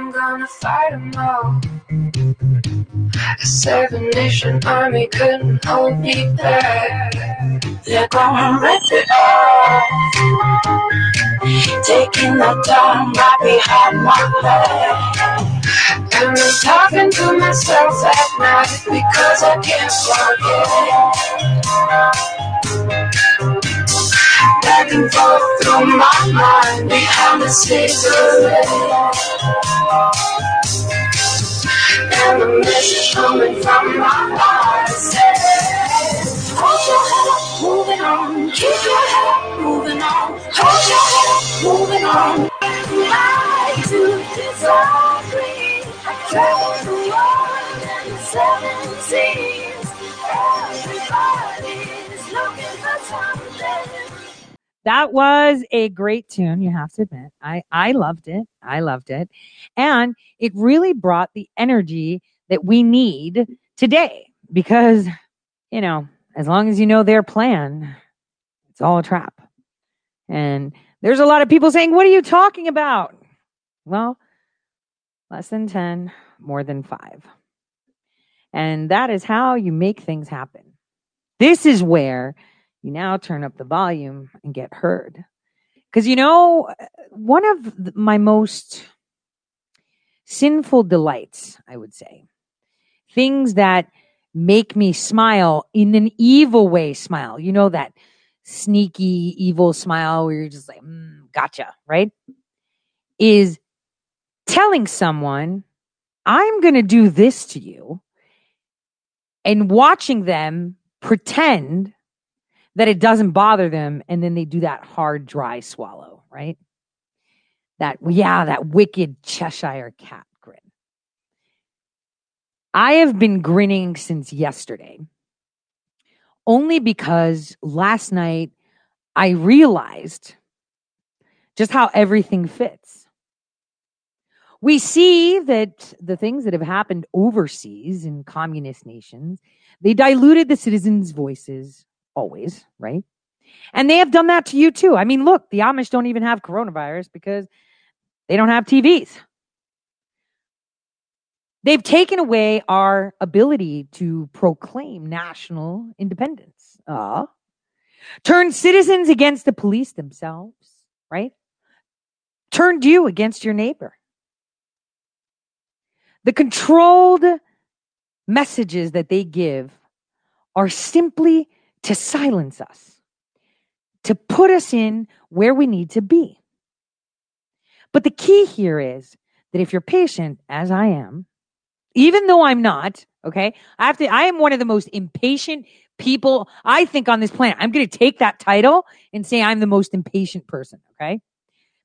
I'm gonna fight them all. A seven nation army couldn't hold me back. They're gonna rip it off. Taking the time right behind my back. And I'm talking to myself at night because I can't forget. Back and forth through my mind behind the cigarette. And the message coming from my heart says, Hold your head moving on. Keep your head moving on. Hold your head moving on. I travel the world the seven seas. Everybody's That was a great tune, you have to admit. I, I loved it. I loved it. And it really brought the energy that we need today because, you know, as long as you know their plan, it's all a trap. And there's a lot of people saying, What are you talking about? Well, less than 10, more than five. And that is how you make things happen. This is where you now turn up the volume and get heard. Because, you know, one of my most sinful delights, I would say, things that make me smile in an evil way smile, you know, that sneaky, evil smile where you're just like, mm, gotcha, right? Is telling someone, I'm going to do this to you, and watching them pretend that it doesn't bother them and then they do that hard dry swallow right? That yeah that wicked cheshire cat grin. I have been grinning since yesterday only because last night i realized just how everything fits. We see that the things that have happened overseas in communist nations they diluted the citizens voices always, right? And they have done that to you too. I mean, look, the Amish don't even have coronavirus because they don't have TVs. They've taken away our ability to proclaim national independence. Uh, turned citizens against the police themselves, right? Turned you against your neighbor. The controlled messages that they give are simply to silence us, to put us in where we need to be. But the key here is that if you're patient, as I am, even though I'm not, okay, I have to, I am one of the most impatient people I think on this planet. I'm going to take that title and say I'm the most impatient person, okay?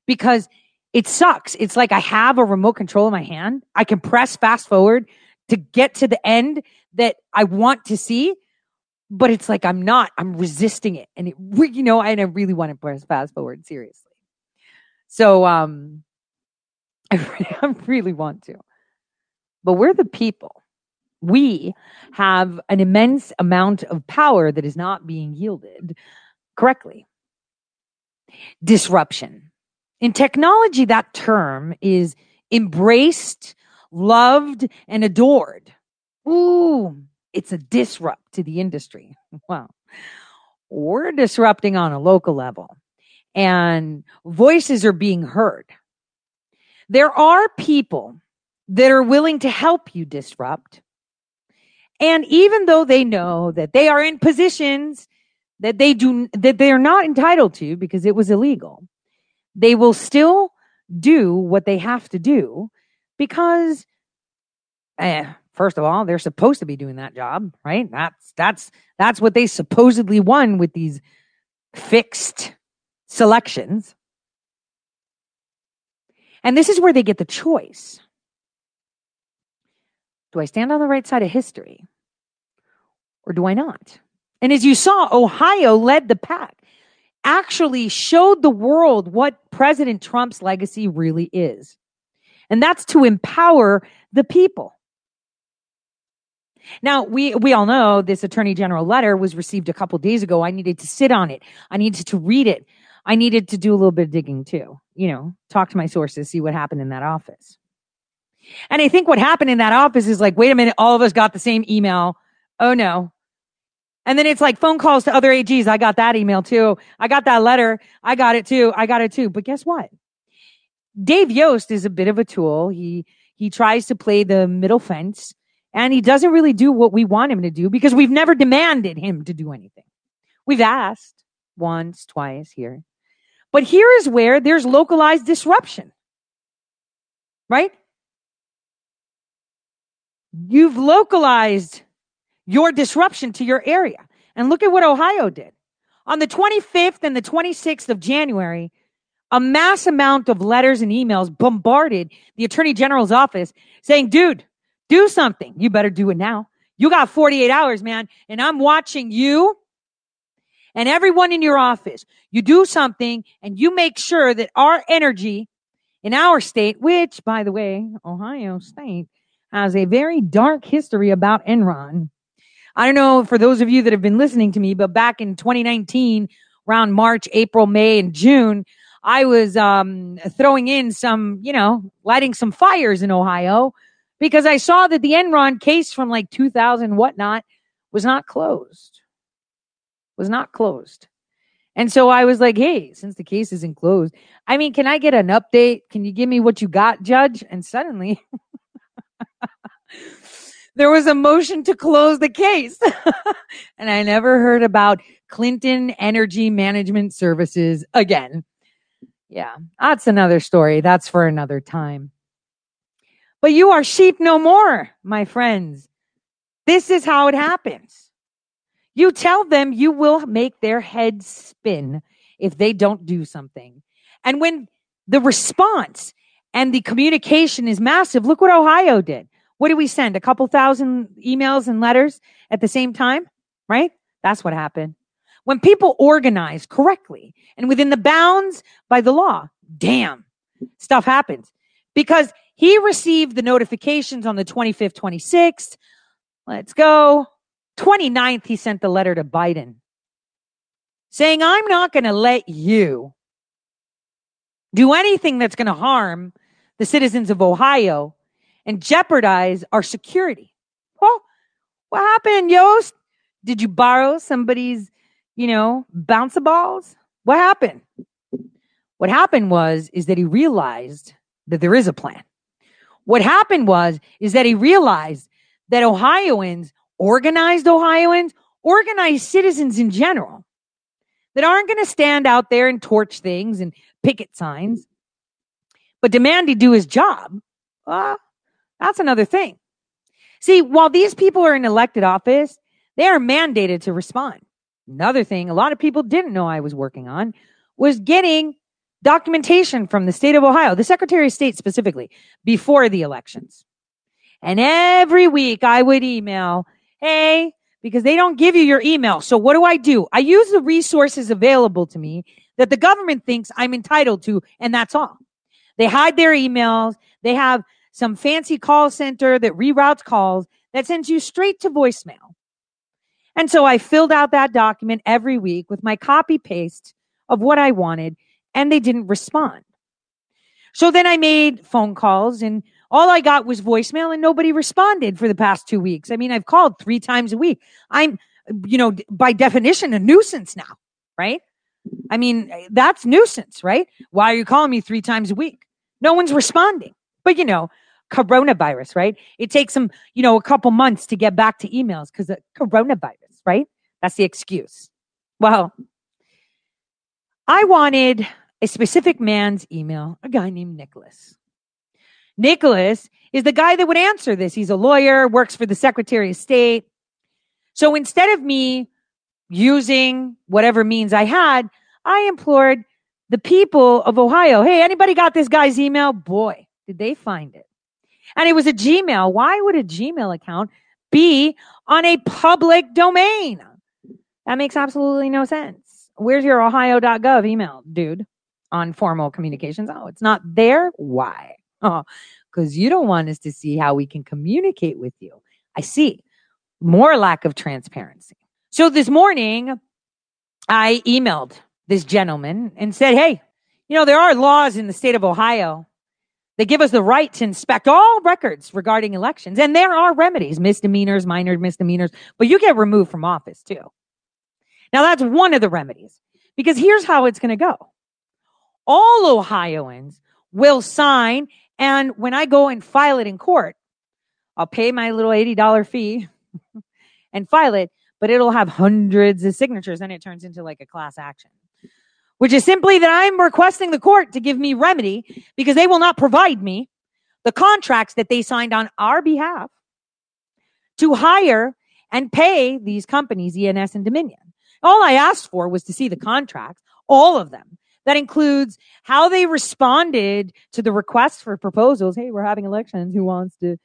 Because it sucks. It's like I have a remote control in my hand. I can press fast forward to get to the end that I want to see but it's like I'm not. I'm resisting it, and it, you know, and I really want to press fast forward seriously. So, um, I really, I really want to, but we're the people. We have an immense amount of power that is not being yielded correctly. Disruption. In technology, that term is embraced, loved, and adored. Ooh, it's a disrupt to the industry. Well, we're disrupting on a local level and voices are being heard. There are people that are willing to help you disrupt. And even though they know that they are in positions that they do that they are not entitled to because it was illegal, they will still do what they have to do because eh, First of all, they're supposed to be doing that job, right? That's that's that's what they supposedly won with these fixed selections. And this is where they get the choice. Do I stand on the right side of history? Or do I not? And as you saw, Ohio led the pack, actually showed the world what President Trump's legacy really is. And that's to empower the people. Now, we, we all know this attorney general letter was received a couple days ago. I needed to sit on it. I needed to read it. I needed to do a little bit of digging too, you know, talk to my sources, see what happened in that office. And I think what happened in that office is like, wait a minute, all of us got the same email. Oh no. And then it's like phone calls to other AGs. I got that email too. I got that letter. I got it too. I got it too. But guess what? Dave Yost is a bit of a tool. He, he tries to play the middle fence and he doesn't really do what we want him to do because we've never demanded him to do anything. We've asked once, twice here. But here is where there's localized disruption. Right? You've localized your disruption to your area. And look at what Ohio did. On the 25th and the 26th of January, a mass amount of letters and emails bombarded the attorney general's office saying, dude, do something. You better do it now. You got 48 hours, man. And I'm watching you and everyone in your office. You do something and you make sure that our energy in our state, which by the way, Ohio state has a very dark history about Enron. I don't know for those of you that have been listening to me, but back in 2019, around March, April, May, and June, I was um, throwing in some, you know, lighting some fires in Ohio because I saw that the Enron case from like 2000 whatnot was not closed. Was not closed. And so I was like, hey, since the case isn't closed, I mean, can I get an update? Can you give me what you got, Judge? And suddenly there was a motion to close the case. and I never heard about Clinton Energy Management Services again. Yeah, that's another story. That's for another time. But you are sheep no more, my friends. This is how it happens. You tell them you will make their heads spin if they don't do something. And when the response and the communication is massive, look what Ohio did. What did we send? A couple thousand emails and letters at the same time, right? That's what happened. When people organize correctly and within the bounds by the law, damn, stuff happens. Because he received the notifications on the 25th, 26th. Let's go. 29th, he sent the letter to Biden saying, I'm not going to let you do anything that's going to harm the citizens of Ohio and jeopardize our security. Well, what happened, Yost? Did you borrow somebody's, you know, bouncer balls? What happened? What happened was is that he realized that there is a plan. What happened was is that he realized that Ohioans, organized Ohioans, organized citizens in general, that aren't going to stand out there and torch things and picket signs, but demand he do his job. Well, that's another thing. See, while these people are in elected office, they are mandated to respond. Another thing a lot of people didn't know I was working on was getting documentation from the state of Ohio, the Secretary of State specifically, before the elections. And every week I would email, hey, because they don't give you your email. So what do I do? I use the resources available to me that the government thinks I'm entitled to, and that's all. They hide their emails. They have some fancy call center that reroutes calls that sends you straight to voicemail. And so I filled out that document every week with my copy paste of what I wanted, and they didn't respond. So then I made phone calls, and all I got was voicemail, and nobody responded for the past two weeks. I mean, I've called three times a week. I'm, you know, by definition, a nuisance now, right? I mean, that's nuisance, right? Why are you calling me three times a week? No one's responding. But you know, coronavirus, right? It takes them, you know, a couple months to get back to emails because of coronavirus, right? That's the excuse. Well, I wanted a specific man's email, a guy named Nicholas. Nicholas is the guy that would answer this. He's a lawyer, works for the Secretary of State. So instead of me using whatever means I had, I implored the people of Ohio, hey, anybody got this guy's email? Boy, did they find it. And it was a Gmail. Why would a Gmail account be on a public domain? That makes absolutely no sense. Where's your ohio.gov email, dude, on formal communications? Oh, it's not there. Why? Oh, because you don't want us to see how we can communicate with you. I see. More lack of transparency. So this morning, I emailed this gentleman and said, Hey, you know, there are laws in the state of Ohio They give us the right to inspect all records regarding elections. And there are remedies, misdemeanors, minor misdemeanors, but you get removed from office too. Now that's one of the remedies because here's how it's going to go. All Ohioans will sign. And when I go and file it in court, I'll pay my little $80 fee and file it, but it'll have hundreds of signatures and it turns into like a class action which is simply that I'm requesting the court to give me remedy because they will not provide me the contracts that they signed on our behalf to hire and pay these companies, ES&S and Dominion. All I asked for was to see the contracts, all of them. That includes how they responded to the request for proposals. Hey, we're having elections. Who wants to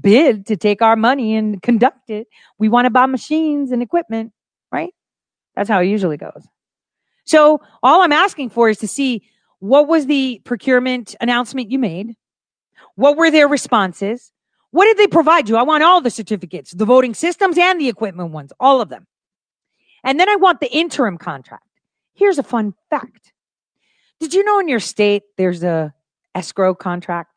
bid to take our money and conduct it? We want to buy machines and equipment, right? That's how it usually goes. So all I'm asking for is to see what was the procurement announcement you made? What were their responses? What did they provide you? I want all the certificates, the voting systems and the equipment ones, all of them. And then I want the interim contract. Here's a fun fact. Did you know in your state there's a escrow contract?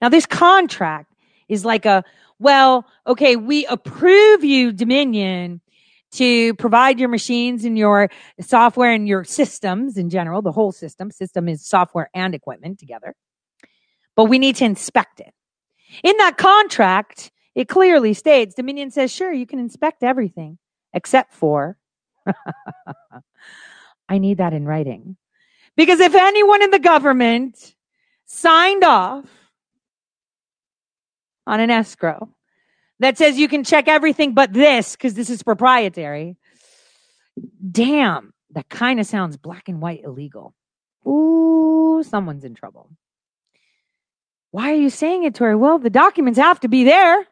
Now this contract is like a, well, okay, we approve you Dominion to provide your machines and your software and your systems in general, the whole system. System is software and equipment together. But we need to inspect it. In that contract, it clearly states Dominion says, sure, you can inspect everything except for. I need that in writing. Because if anyone in the government signed off on an escrow that says you can check everything but this because this is proprietary. Damn, that kind of sounds black and white illegal. Ooh, someone's in trouble. Why are you saying it to her? Well, the documents have to be there.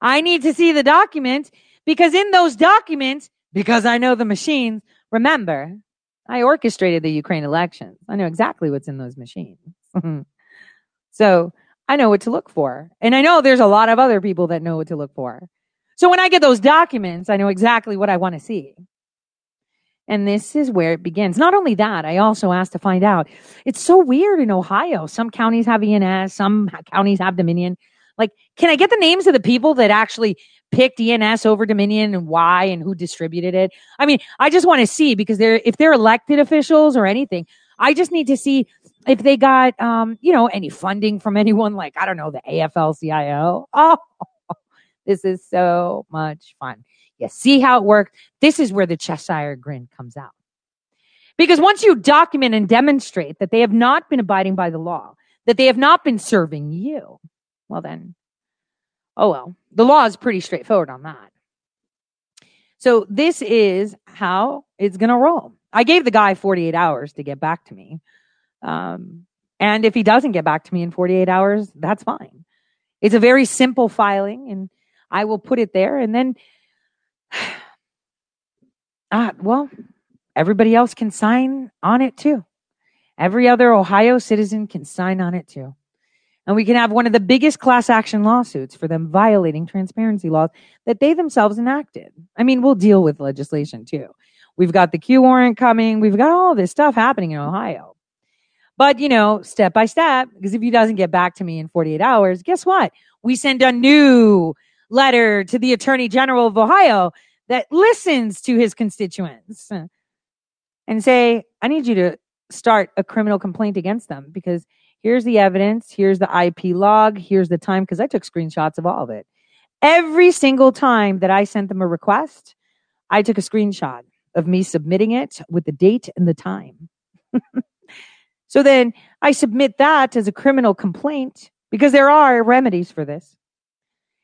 I need to see the documents because in those documents, because I know the machines, remember, I orchestrated the Ukraine elections. I know exactly what's in those machines. so I know what to look for. And I know there's a lot of other people that know what to look for. So when I get those documents, I know exactly what I want to see. And this is where it begins. Not only that, I also asked to find out. It's so weird in Ohio. Some counties have ES&S, some counties have Dominion. Like, can I get the names of the people that actually picked ES&S over Dominion and why and who distributed it? I mean, I just want to see because they're if they're elected officials or anything, I just need to see if they got, um, you know, any funding from anyone like, I don't know, the AFL CIO. Oh, this is so much fun. You see how it worked? This is where the Cheshire grin comes out. Because once you document and demonstrate that they have not been abiding by the law, that they have not been serving you, well, then, oh well, the law is pretty straightforward on that. So this is how it's going to roll. I gave the guy 48 hours to get back to me. Um, and if he doesn't get back to me in 48 hours, that's fine. It's a very simple filing and I will put it there. And then, ah, well, everybody else can sign on it too. Every other Ohio citizen can sign on it too. And we can have one of the biggest class action lawsuits for them violating transparency laws that they themselves enacted. I mean, we'll deal with legislation too. We've got the Q warrant coming. We've got all this stuff happening in Ohio. But, you know, step by step, because if he doesn't get back to me in 48 hours, guess what? We send a new letter to the Attorney General of Ohio that listens to his constituents and say, I need you to start a criminal complaint against them because here's the evidence, here's the IP log, here's the time, because I took screenshots of all of it. Every single time that I sent them a request, I took a screenshot of me submitting it with the date and the time. so then I submit that as a criminal complaint because there are remedies for this.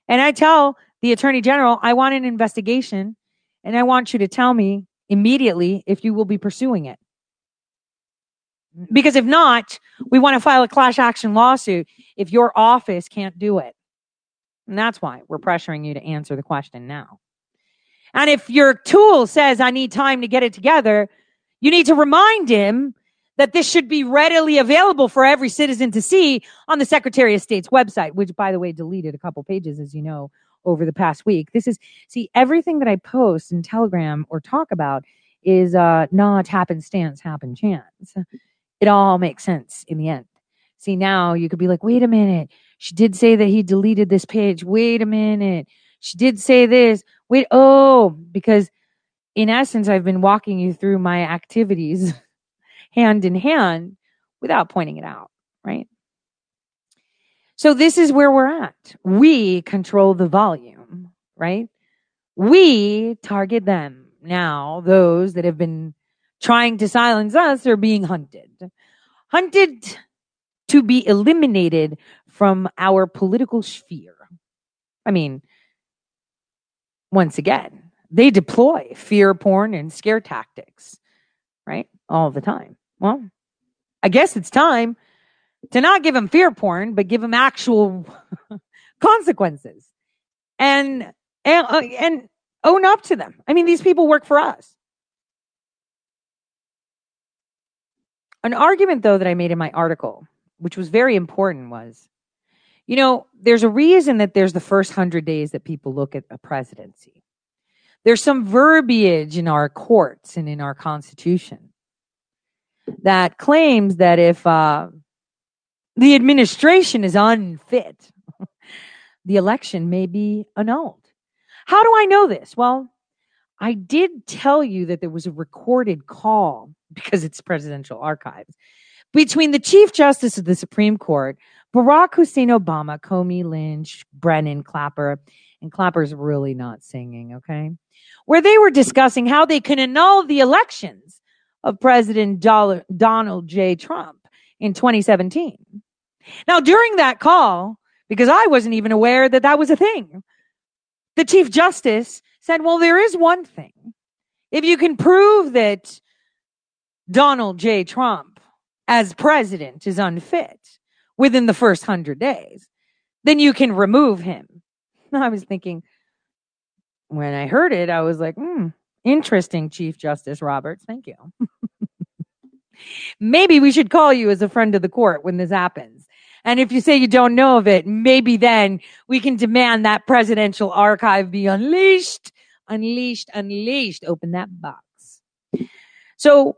And I tell the attorney general, I want an investigation and I want you to tell me immediately if you will be pursuing it. Because if not, we want to file a class action lawsuit if your office can't do it. And that's why we're pressuring you to answer the question now. And if your tool says, I need time to get it together, you need to remind him that this should be readily available for every citizen to see on the Secretary of State's website, which, by the way, deleted a couple pages, as you know, over the past week. This is, see, everything that I post in Telegram or talk about is uh, not happenstance, happen chance. It all makes sense in the end. See, now you could be like, wait a minute. She did say that he deleted this page. Wait a minute. She did say this. Wait, oh, because in essence, I've been walking you through my activities hand in hand without pointing it out, right? So this is where we're at. We control the volume, right? We target them. Now, those that have been trying to silence us are being hunted. Hunted to be eliminated from our political sphere. I mean, once again, they deploy fear porn and scare tactics, right? All the time. Well, I guess it's time to not give them fear porn, but give them actual consequences and, and, uh, and own up to them. I mean, these people work for us. An argument, though, that I made in my article, which was very important, was you know, there's a reason that there's the first hundred days that people look at a presidency. There's some verbiage in our courts and in our constitution that claims that if uh, the administration is unfit, the election may be annulled. How do I know this? Well, I did tell you that there was a recorded call because it's presidential archives between the Chief Justice of the Supreme Court, Barack Hussein Obama, Comey Lynch, Brennan, Clapper, and Clapper's really not singing, okay? Where they were discussing how they can annul the elections of President Donald J. Trump in 2017. Now, during that call, because I wasn't even aware that that was a thing, the Chief Justice said, well, there is one thing. If you can prove that Donald J. Trump as president is unfit within the first hundred days, then you can remove him. I was thinking, when I heard it, I was like, hmm, interesting, Chief Justice Roberts. Thank you. maybe we should call you as a friend of the court when this happens. And if you say you don't know of it, maybe then we can demand that presidential archive be unleashed, unleashed, unleashed. Open that box. So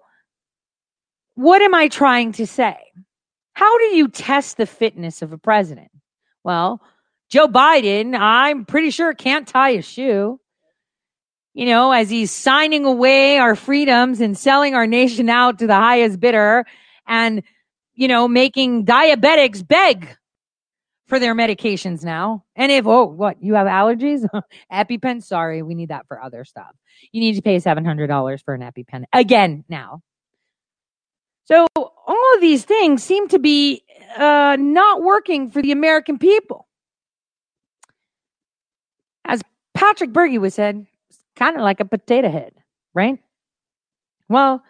what am I trying to say? How do you test the fitness of a president? Well, Joe Biden, I'm pretty sure can't tie a shoe you know, as he's signing away our freedoms and selling our nation out to the highest bidder and, you know, making diabetics beg for their medications now. And if, oh, what, you have allergies? EpiPen? Sorry, we need that for other stuff. You need to pay $700 for an EpiPen again now. So all of these things seem to be uh, not working for the American people. As Patrick Byrne was said, kind of like a potato head, right? Well,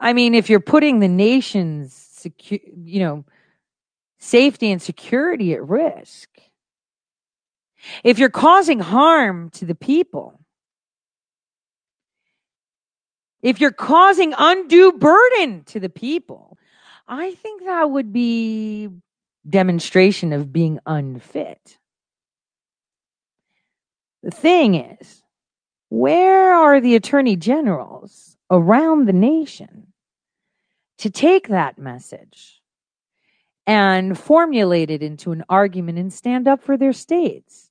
I mean, if you're putting the nation's secure, you know, safety and security at risk, if you're causing harm to the people, if you're causing undue burden to the people, I think that would be demonstration of being unfit. The thing is, where are the attorney generals around the nation to take that message and formulate it into an argument and stand up for their states?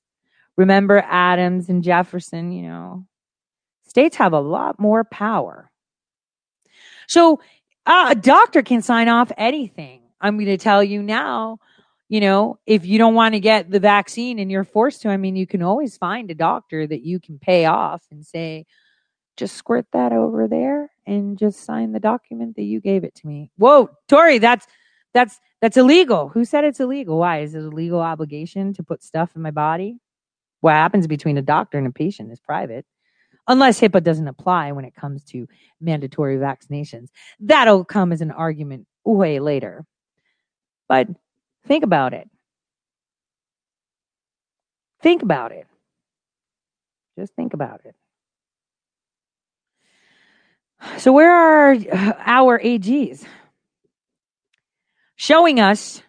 Remember Adams and Jefferson, you know, states have a lot more power. So uh, a doctor can sign off anything. I'm going to tell you now you know, if you don't want to get the vaccine and you're forced to, I mean, you can always find a doctor that you can pay off and say, just squirt that over there and just sign the document that you gave it to me. Whoa, Tori, that's that's that's illegal. Who said it's illegal? Why is it a legal obligation to put stuff in my body? What happens between a doctor and a patient is private, unless HIPAA doesn't apply when it comes to mandatory vaccinations. That'll come as an argument way later. But Think about it. Think about it. Just think about it. So, where are our AGs? Showing us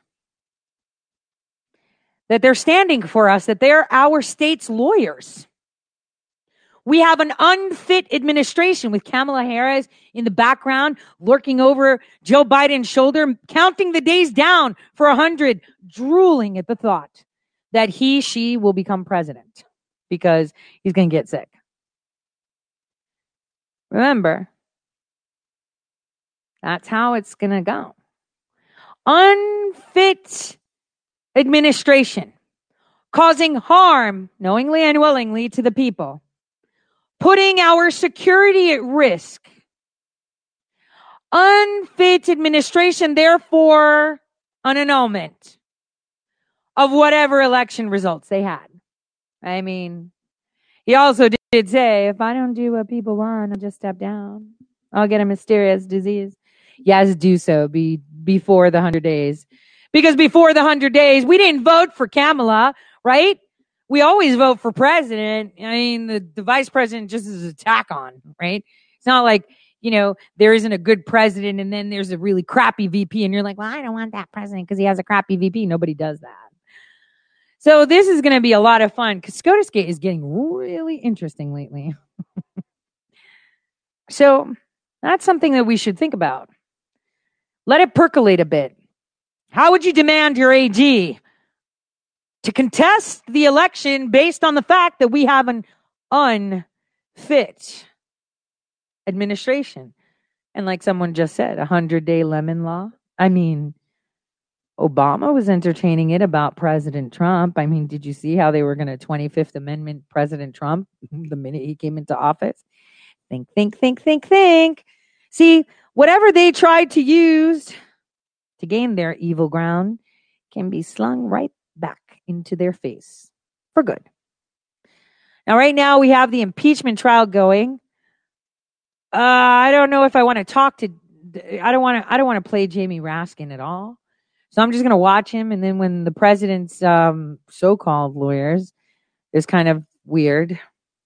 that they're standing for us, that they're our state's lawyers. We have an unfit administration with Kamala Harris in the background, lurking over Joe Biden's shoulder, counting the days down for a hundred, drooling at the thought that he, she will become president because he's going to get sick. Remember, that's how it's going to go. Unfit administration causing harm, knowingly and willingly, to the people, putting our security at risk. Unfit administration, therefore, an annulment of whatever election results they had. I mean, he also did say, if I don't do what people want, I'll just step down. I'll get a mysterious disease. Yes, do so be before the 100 days. Because before the 100 days, we didn't vote for Kamala, right? We always vote for president. I mean, the, the vice president just is a tack on, right? It's not like, you know, there isn't a good president and then there's a really crappy VP and you're like, well, I don't want that president because he has a crappy VP. Nobody does that. So this is going to be a lot of fun because SCOTUS Gate is getting really interesting lately. so that's something that we should think about. Let it percolate a bit. How would you demand your AG to contest the election based on the fact that we have an unfit administration? And like someone just said, a hundred day lemon law. I mean, Obama was entertaining it about President Trump. I mean, did you see how they were going to 25th Amendment President Trump the minute he came into office? Think, think, think, think, think. See, whatever they tried to use to gain their evil ground can be slung right into their face for good. Now, right now, we have the impeachment trial going. Uh, I don't know if I want to talk to. I don't want to. I don't want to play Jamie Raskin at all. So I'm just going to watch him. And then when the president's um, so-called lawyers is kind of weird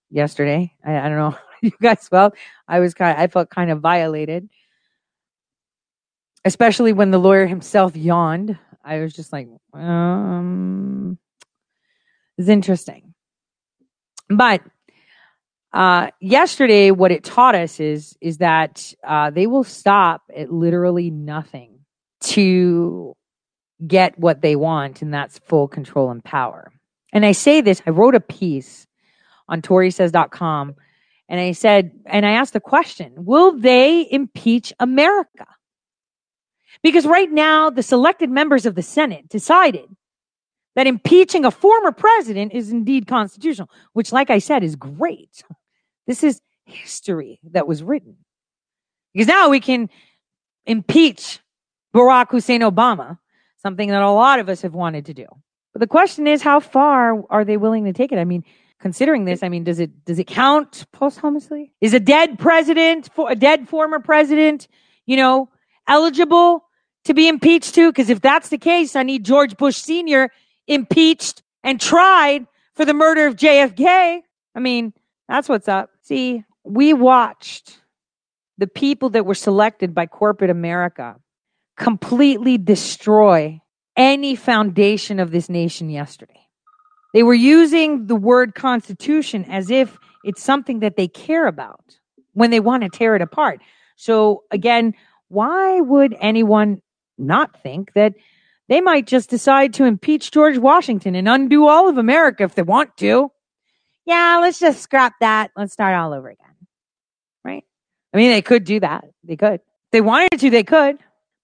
yesterday. I, I don't know you guys felt. I was kind. Of, I felt kind of violated, especially when the lawyer himself yawned. I was just like, um, it's interesting. But uh, yesterday, what it taught us is is that uh, they will stop at literally nothing to get what they want, and that's full control and power. And I say this, I wrote a piece on ToriSays.com, and I said, and I asked the question, will they impeach America? Because right now, the selected members of the Senate decided that impeaching a former president is indeed constitutional, which, like I said, is great. This is history that was written. Because now we can impeach Barack Hussein Obama something that a lot of us have wanted to do. But the question is, how far are they willing to take it? I mean, considering this, I mean, does it does it count posthumously? Is a dead president, for a dead former president, you know, eligible to be impeached too? Because if that's the case, I need George Bush Sr. impeached and tried for the murder of JFK. I mean, that's what's up. See, we watched the people that were selected by corporate America completely destroy any foundation of this nation yesterday. They were using the word constitution as if it's something that they care about when they want to tear it apart. So again, why would anyone not think that they might just decide to impeach George Washington and undo all of America if they want to? Yeah, let's just scrap that. Let's start all over again. Right? I mean, they could do that. They could. If they wanted to, they could.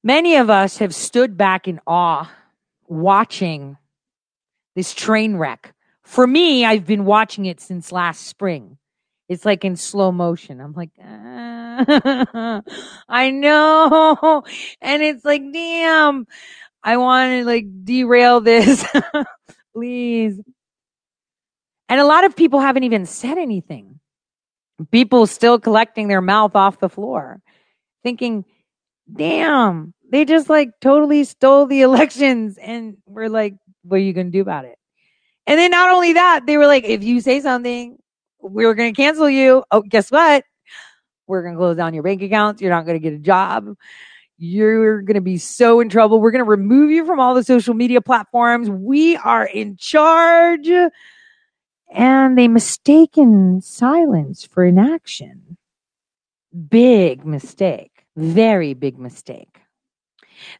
Many of us have stood back in awe watching this train wreck. For me, I've been watching it since last spring. It's like in slow motion. I'm like, ah, I know. And it's like, damn, I want to like derail this. Please. And a lot of people haven't even said anything. People still collecting their mouth off the floor, thinking, damn, they just like totally stole the elections. And we're like, what are you going to do about it? And then not only that, they were like, if you say something, we are going to cancel you. Oh, guess what? We're going to close down your bank accounts. You're not going to get a job. You're going to be so in trouble. We're going to remove you from all the social media platforms. We are in charge. and they mistaken silence for inaction. Big mistake. Very big mistake.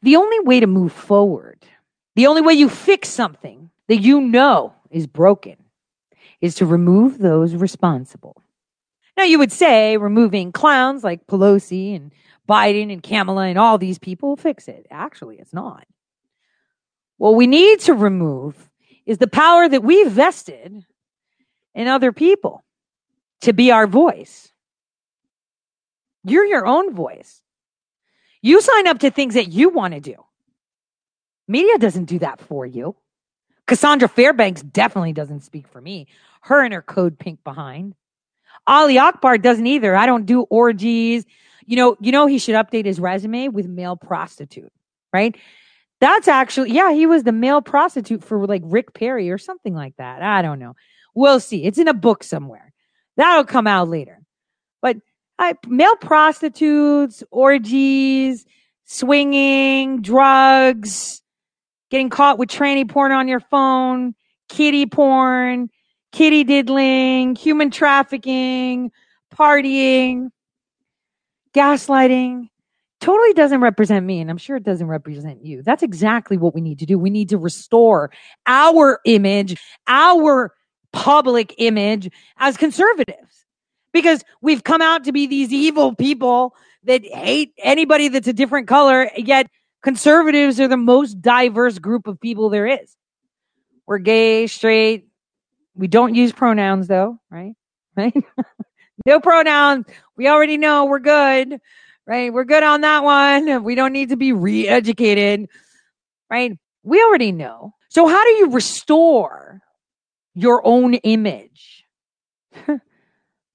The only way to move forward, the only way you fix something that you know is broken, is to remove those responsible. Now, you would say removing clowns like Pelosi and Biden and Kamala and all these people will fix it. Actually, it's not. What we need to remove is the power that we've vested in other people to be our voice. You're your own voice. You sign up to things that you want to do. Media doesn't do that for you. Cassandra Fairbanks definitely doesn't speak for me. Her and her code pink behind. Ali Akbar doesn't either. I don't do orgies. You know, you know he should update his resume with male prostitute, right? That's actually yeah, he was the male prostitute for like Rick Perry or something like that. I don't know. We'll see. It's in a book somewhere. That'll come out later. But I, male prostitutes, orgies, swinging, drugs, getting caught with tranny porn on your phone, kitty porn, kitty diddling, human trafficking, partying, gaslighting. Totally doesn't represent me and i'm sure it doesn't represent you. That's exactly what we need to do. We need to restore our image our public image as conservatives. Because we've come out to be these evil people that hate anybody that's a different color yet conservatives are the most diverse group of people there is. We're gay straight we don't use pronouns though right right no pronouns we already know we're good right we're good on that one we don't need to be re-educated right we already know so how do you restore your own image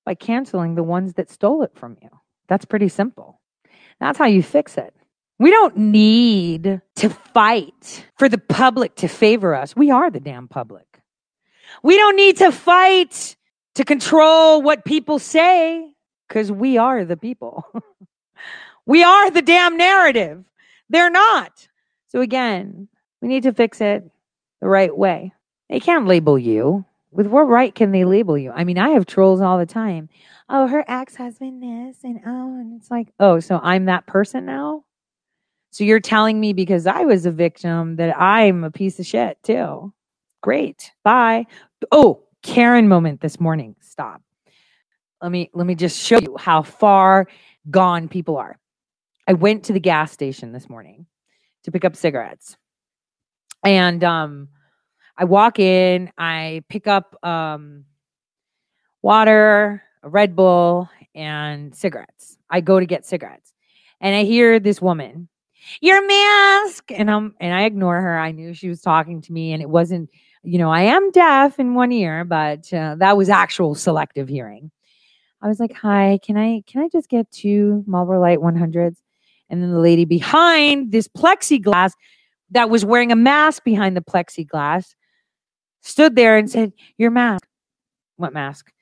by canceling the ones that stole it from you. That's pretty simple. That's how you fix it. We don't need to fight for the public to favor us. We are the damn public. We don't need to fight to control what people say because we are the people. we are the damn narrative. They're not. So again, we need to fix it the right way. They can't label you. With what right can they label you? I mean, I have trolls all the time. Oh, her ex husband this and oh, and it's like, oh, so I'm that person now? So you're telling me because I was a victim that I'm a piece of shit too. Great. Bye. Oh, Karen moment this morning. Stop. Let me let me just show you how far gone people are. I went to the gas station this morning to pick up cigarettes. And um I walk in, I pick up um, water, a Red Bull, and cigarettes. I go to get cigarettes, and I hear this woman, "Your mask," and I'm and I ignore her. I knew she was talking to me, and it wasn't. You know, I am deaf in one ear, but uh, that was actual selective hearing. I was like, "Hi, can I can I just get two Marlboro Light 100s?" And then the lady behind this plexiglass that was wearing a mask behind the plexiglass stood there and said, Your mask. What mask?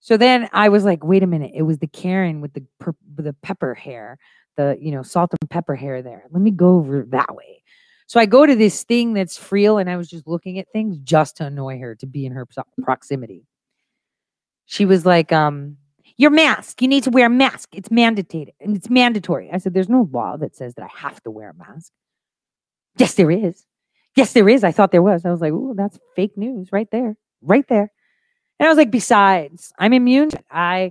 So then I was like, wait a minute. It was the Karen with the per- the pepper hair, the you know salt and pepper hair there. Let me go over that way. So I go to this thing that's Friel, and I was just looking at things just to annoy her to be in her proximity. She was like, um, "Your mask. You need to wear a mask. It's mandated and it's mandatory." I said, "There's no law that says that I have to wear a mask." Yes, there is. Yes, there is. I thought there was. I was like, ooh, that's fake news right there, right there. And I was like, besides, I'm immune. I,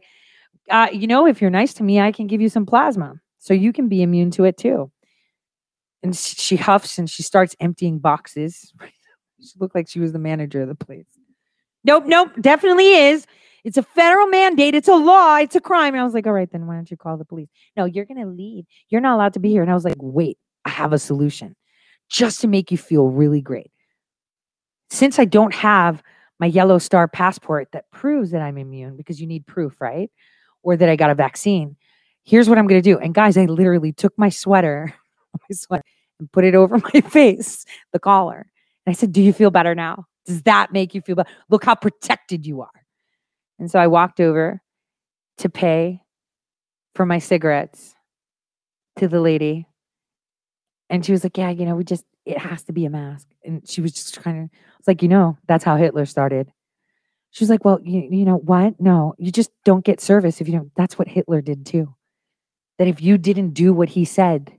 uh, you know, if you're nice to me, I can give you some plasma, so you can be immune to it too. And she huffs and she starts emptying boxes. she looked like she was the manager of the place. Nope, nope, definitely is. It's a federal mandate. It's a law. It's a crime. And I was like, all right, then why don't you call the police? No, you're going to leave. You're not allowed to be here. And I was like, wait, I have a solution just to make you feel really great. Since I don't have my yellow star passport that proves that I'm immune, because you need proof, right? Or that I got a vaccine, here's what I'm going to do. And guys, I literally took my sweater, my sweater and put it over my face, the collar. And I said, Do you feel better now? Does that make you feel better? Look how protected you are. And so I walked over to pay for my cigarettes to the lady and she was like, Yeah, you know, we just, it has to be a mask. And she was just kind of, it's like, you know, that's how Hitler started. She was like, Well, you, you know what? No, you just don't get service if you don't. That's what Hitler did too. That if you didn't do what he said,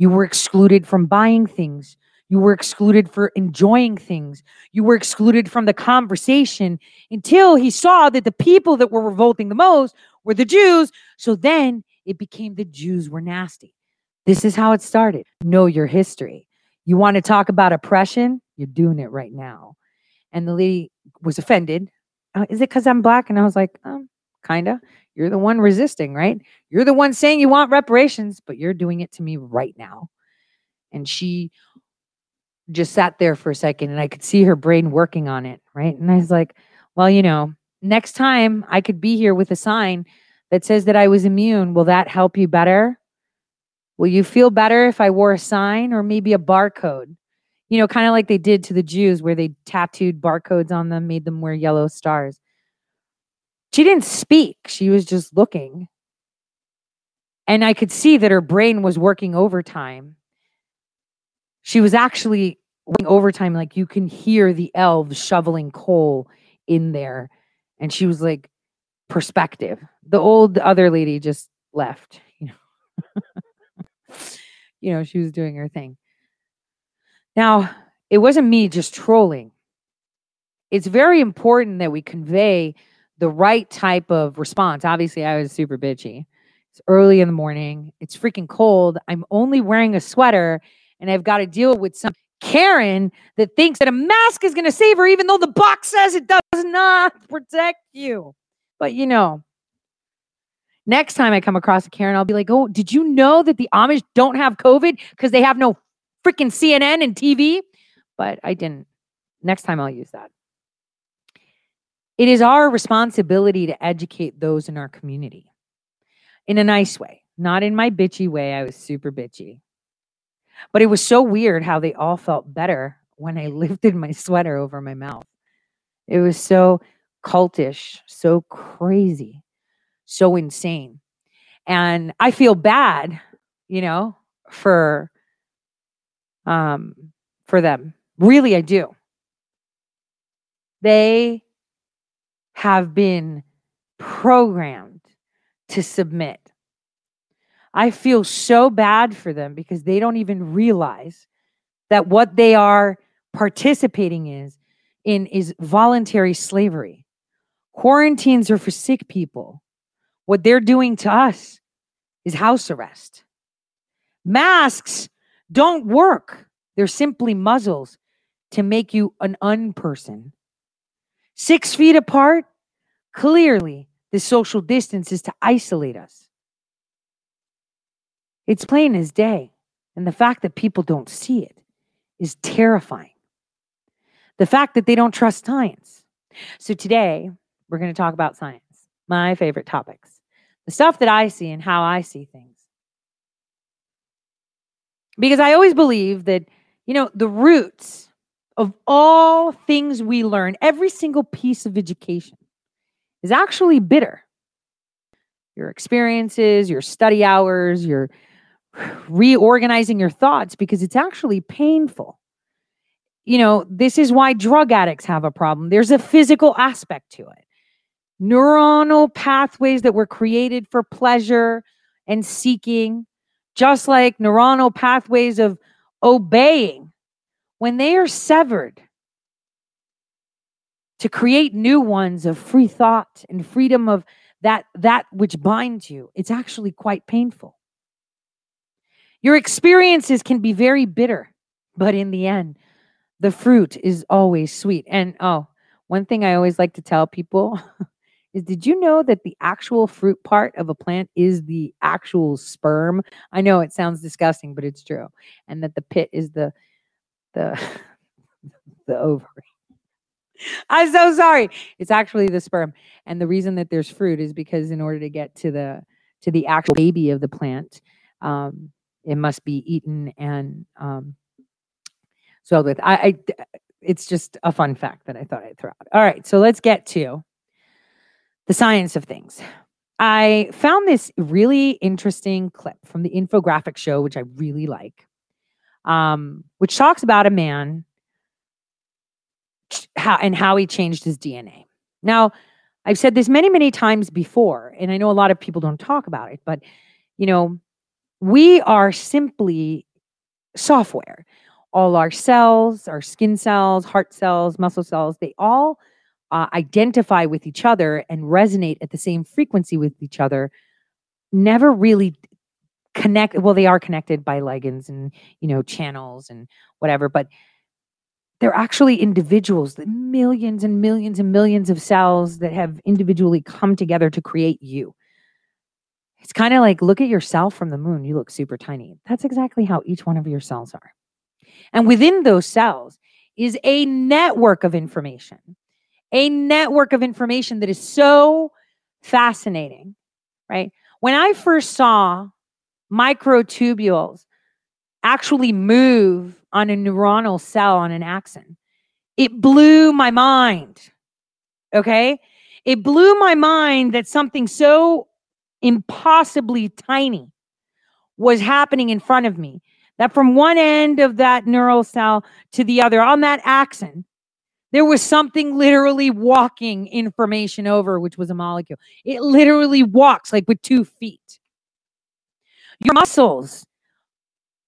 you were excluded from buying things. You were excluded for enjoying things. You were excluded from the conversation until he saw that the people that were revolting the most were the Jews. So then it became the Jews were nasty. This is how it started. Know your history. You want to talk about oppression? You're doing it right now. And the lady was offended. Uh, is it because I'm black? And I was like, um, kinda. You're the one resisting, right? You're the one saying you want reparations, but you're doing it to me right now. And she just sat there for a second and I could see her brain working on it, right? And I was like, well, you know, next time I could be here with a sign that says that I was immune. Will that help you better? Will you feel better if I wore a sign or maybe a barcode? You know, kind of like they did to the Jews where they tattooed barcodes on them, made them wear yellow stars. She didn't speak, she was just looking. And I could see that her brain was working overtime. She was actually working overtime, like you can hear the elves shoveling coal in there. And she was like, perspective. The old other lady just left, you know. you know, she was doing her thing. Now, it wasn't me just trolling. It's very important that we convey the right type of response. Obviously, I was super bitchy. It's early in the morning. It's freaking cold. I'm only wearing a sweater and I've got to deal with some Karen that thinks that a mask is going to save her, even though the box says it does not protect you. But you know, next time I come across a Karen, I'll be like, oh, did you know that the Amish don't have COVID because they have no freaking CNN and TV? But I didn't. Next time I'll use that. It is our responsibility to educate those in our community in a nice way, not in my bitchy way. I was super bitchy. But it was so weird how they all felt better when I lifted my sweater over my mouth. It was so cultish, so crazy, so insane. And I feel bad, you know, for um for them. Really I do. They have been programmed to submit. I feel so bad for them because they don't even realize that what they are participating is in is voluntary slavery. Quarantines are for sick people. What they're doing to us is house arrest. Masks don't work. They're simply muzzles to make you an unperson. Six feet apart, clearly the social distance is to isolate us. It's plain as day. And the fact that people don't see it is terrifying. The fact that they don't trust science. So today, we're going to talk about science, my favorite topics, the stuff that I see and how I see things. Because I always believe that, you know, the roots of all things we learn, every single piece of education is actually bitter. Your experiences, your study hours, your reorganizing your thoughts because it's actually painful. You know, this is why drug addicts have a problem. There's a physical aspect to it. Neuronal pathways that were created for pleasure and seeking, just like neuronal pathways of obeying, when they are severed, to create new ones of free thought and freedom of that that which binds you it's actually quite painful your experiences can be very bitter, but in the end, the fruit is always sweet. And oh, one thing I always like to tell people is did you know that the actual fruit part of a plant is the actual sperm? I know it sounds disgusting, but it's true. And that the pit is the the the ovary. I'm so sorry. It's actually the sperm. And the reason that there's fruit is because in order to get to the to the actual baby of the plant, um, it must be eaten and um, swelled with. I, I, it's just a fun fact that I thought I'd throw out. All right, so let's get to the science of things. I found this really interesting clip from the infographic show, which I really like, um, which talks about a man how, and how he changed his DNA. Now, I've said this many, many times before, and I know a lot of people don't talk about it, but you know, we are simply software. All our cells, our skin cells, heart cells, muscle cells, they all uh, identify with each other and resonate at the same frequency with each other. Never really connect. Well, they are connected by ligands and you know channels and whatever, but they're actually individuals, the millions and millions and millions of cells that have individually come together to create you. It's kind of like look at yourself from the moon, you look super tiny. That's exactly how each one of your cells are. And within those cells is a network of information, a network of information that is so fascinating, right? When I first saw microtubules actually move on a neuronal cell on an axon. It blew my mind. Okay. It blew my mind that something so impossibly tiny was happening in front of me. That from one end of that neural cell to the other on that axon, there was something literally walking information over, which was a molecule. It literally walks like with two feet. Your muscles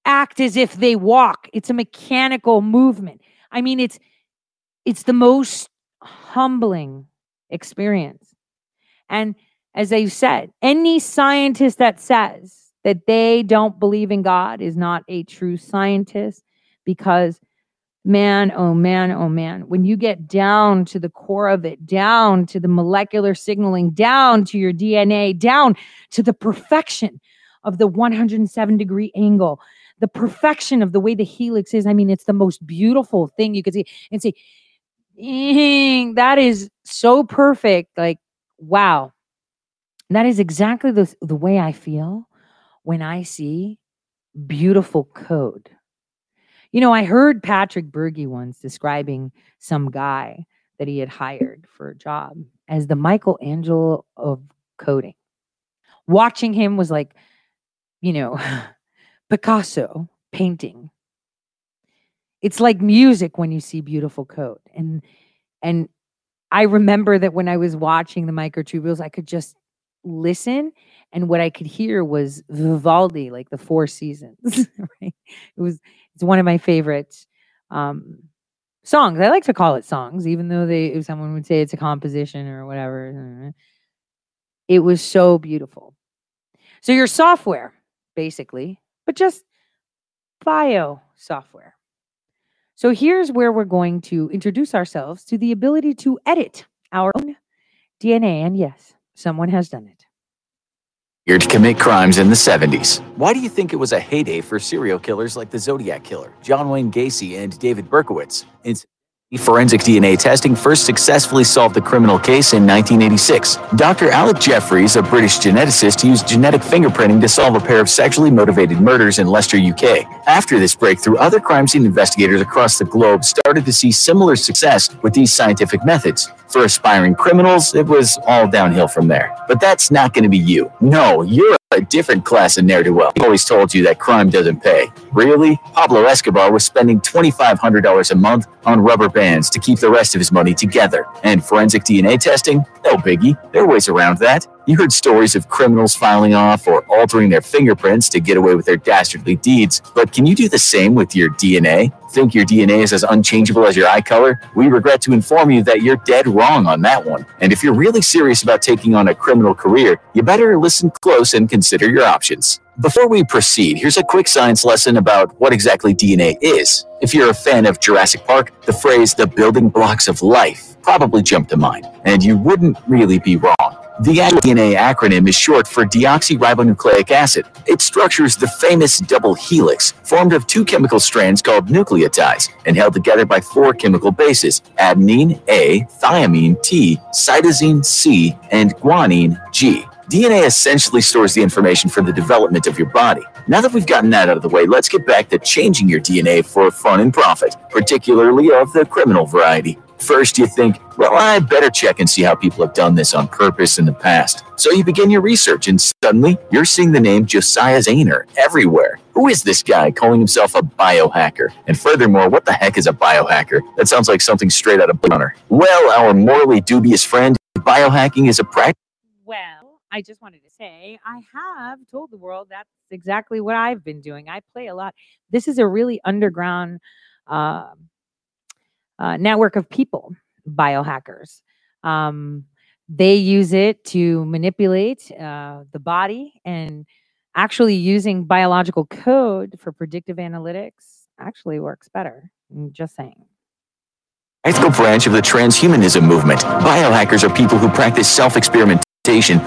act as if they walk. It's a mechanical movement. I mean, it's it's the most humbling experience. And as I've said, any scientist that says that they don't believe in God is not a true scientist because man, oh man, oh man, when you get down to the core of it, down to the molecular signaling, down to your DNA, down to the perfection of the 107 degree angle, the perfection of the way the helix is. I mean, it's the most beautiful thing you could see and say, that is so perfect. Like, wow. That is exactly the, the way I feel when I see beautiful code. You know, I heard Patrick Byrne once describing some guy that he had hired for a job as the Michelangelo of coding. Watching him was like, you know, Picasso painting. It's like music when you see beautiful code. And and I remember that when I was watching the microtubules, I could just listen and what I could hear was Vivaldi, like the Four Seasons. right? It was it's one of my favorite um, songs. I like to call it songs, even though they someone would say it's a composition or whatever. It was so beautiful. So your software, basically, but just bio software. So here's where we're going to introduce ourselves to the ability to edit our own DNA. And yes, someone has done it. Here to commit crimes in the 70s. Why do you think it was a heyday for serial killers like the Zodiac Killer, John Wayne Gacy, and David Berkowitz? It's Forensic DNA testing first successfully solved the criminal case in 1986. Dr. Alec Jeffreys, a British geneticist, used genetic fingerprinting to solve a pair of sexually motivated murders in Leicester, UK. After this breakthrough, other crime scene investigators across the globe started to see similar success with these scientific methods. For aspiring criminals, it was all downhill from there. But that's not going to be you. No, you're a different class of ne'er do well. always told you that crime doesn't pay. Really? Pablo Escobar was spending $2,500 a month on rubber bands to keep the rest of his money together. And forensic DNA testing? No biggie. There are ways around that. You heard stories of criminals filing off or altering their fingerprints to get away with their dastardly deeds. But can you do the same with your DNA? Think your DNA is as unchangeable as your eye color? We regret to inform you that you're dead wrong on that one. And if you're really serious about taking on a criminal career, you better listen close and consider your options. Before we proceed, here's a quick science lesson about what exactly DNA is. If you're a fan of Jurassic Park, the phrase the building blocks of life probably jumped to mind, and you wouldn't really be wrong. The DNA acronym is short for deoxyribonucleic acid. It structures the famous double helix, formed of two chemical strands called nucleotides, and held together by four chemical bases adenine A, thymine T, cytosine C, and guanine G. DNA essentially stores the information for the development of your body. Now that we've gotten that out of the way, let's get back to changing your DNA for fun and profit, particularly of the criminal variety. First, you think, well, I better check and see how people have done this on purpose in the past. So you begin your research, and suddenly you're seeing the name Josiah Zayner everywhere. Who is this guy calling himself a biohacker? And furthermore, what the heck is a biohacker? That sounds like something straight out of Blade Runner. Well, our morally dubious friend, biohacking is a practice. I just wanted to say I have told the world that's exactly what I've been doing. I play a lot. This is a really underground uh, uh, network of people, biohackers. Um, they use it to manipulate uh, the body and actually using biological code for predictive analytics actually works better. I'm just saying. Ethical branch of the transhumanism movement. Biohackers are people who practice self experimentation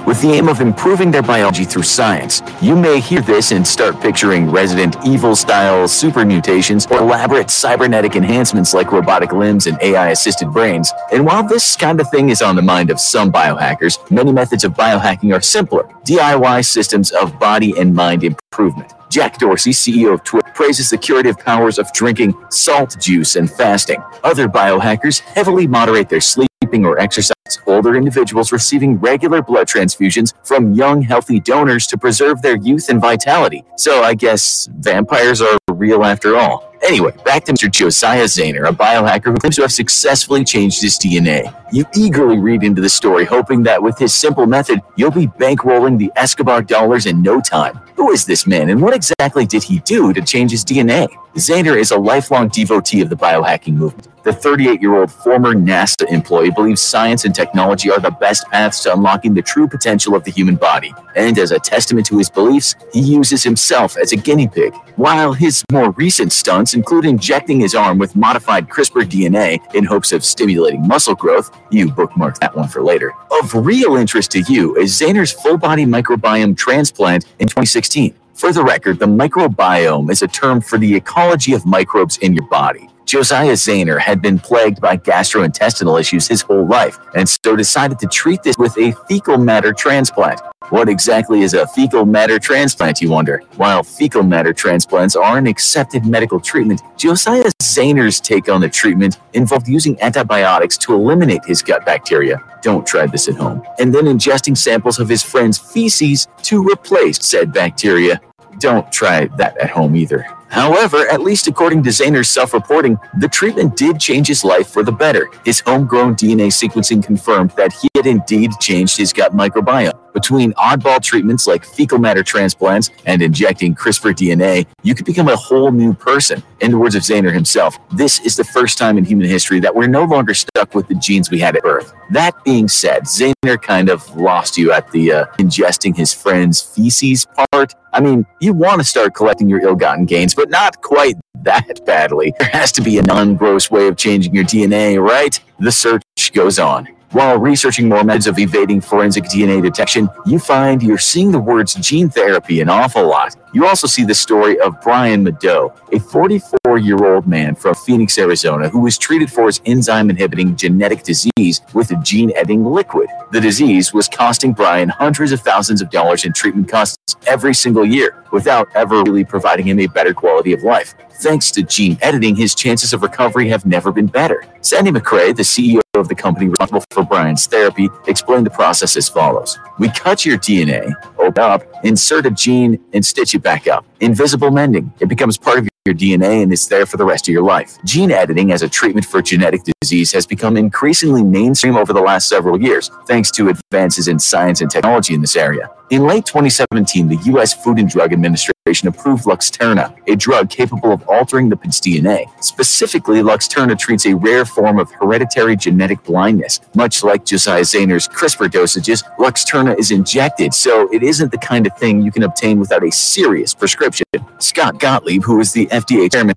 with the aim of improving their biology through science. You may hear this and start picturing Resident Evil style super mutations or elaborate cybernetic enhancements like robotic limbs and AI assisted brains. And while this kind of thing is on the mind of some biohackers, many methods of biohacking are simpler DIY systems of body and mind improvement. Jack Dorsey, CEO of Twitter, praises the curative powers of drinking salt juice and fasting. Other biohackers heavily moderate their sleep or exercise. Older individuals receiving regular blood transfusions from young, healthy donors to preserve their youth and vitality. So I guess vampires are real after all. Anyway, back to Mr. Josiah Zayner, a biohacker who claims to have successfully changed his DNA. You eagerly read into the story, hoping that with his simple method, you'll be bankrolling the Escobar dollars in no time. Who is this man, and what exactly did he do to change his DNA? Zayner is a lifelong devotee of the biohacking movement. The 38 year old former NASA employee believes science and technology are the best paths to unlocking the true potential of the human body. And as a testament to his beliefs, he uses himself as a guinea pig. While his more recent stunts include injecting his arm with modified CRISPR DNA in hopes of stimulating muscle growth, you bookmark that one for later. Of real interest to you is Zayner's full body microbiome transplant in 2016. For the record, the microbiome is a term for the ecology of microbes in your body. Josiah Zayner had been plagued by gastrointestinal issues his whole life, and so decided to treat this with a fecal matter transplant. What exactly is a fecal matter transplant, you wonder? While fecal matter transplants are an accepted medical treatment, Josiah Zayner's take on the treatment involved using antibiotics to eliminate his gut bacteria. Don't try this at home. And then ingesting samples of his friend's feces to replace said bacteria. Don't try that at home either. However, at least according to Zayner's self reporting, the treatment did change his life for the better. His homegrown DNA sequencing confirmed that he had indeed changed his gut microbiome. Between oddball treatments like fecal matter transplants and injecting CRISPR DNA, you could become a whole new person. In the words of Zayner himself, this is the first time in human history that we're no longer stuck with the genes we had at birth. That being said, Zayner kind of lost you at the uh, ingesting his friend's feces part. I mean, you want to start collecting your ill gotten gains, but not quite that badly. There has to be a non gross way of changing your DNA, right? The search goes on. While researching more methods of evading forensic DNA detection, you find you're seeing the words gene therapy an awful lot. You also see the story of Brian Madeux, a 44 year old man from Phoenix, Arizona, who was treated for his enzyme inhibiting genetic disease with a gene editing liquid. The disease was costing Brian hundreds of thousands of dollars in treatment costs every single year without ever really providing him a better quality of life. Thanks to gene editing, his chances of recovery have never been better. Sandy Macrae, the CEO of the company responsible for Brian's therapy, explained the process as follows. We cut your DNA, open oh, up, insert a gene, and stitch it back up. Invisible mending. It becomes part of your DNA and it's there for the rest of your life. Gene editing as a treatment for genetic disease has become increasingly mainstream over the last several years, thanks to advances in science and technology in this area. In late 2017, the U.S. Food and Drug Administration approved Luxturna, a drug capable of altering the pig's DNA. Specifically, Luxturna treats a rare form of hereditary genetic blindness. Much like Josiah Zayner's CRISPR dosages, Luxturna is injected, so it isn't the kind of thing you can obtain without a serious prescription. Scott Gottlieb, who is the FDA chairman,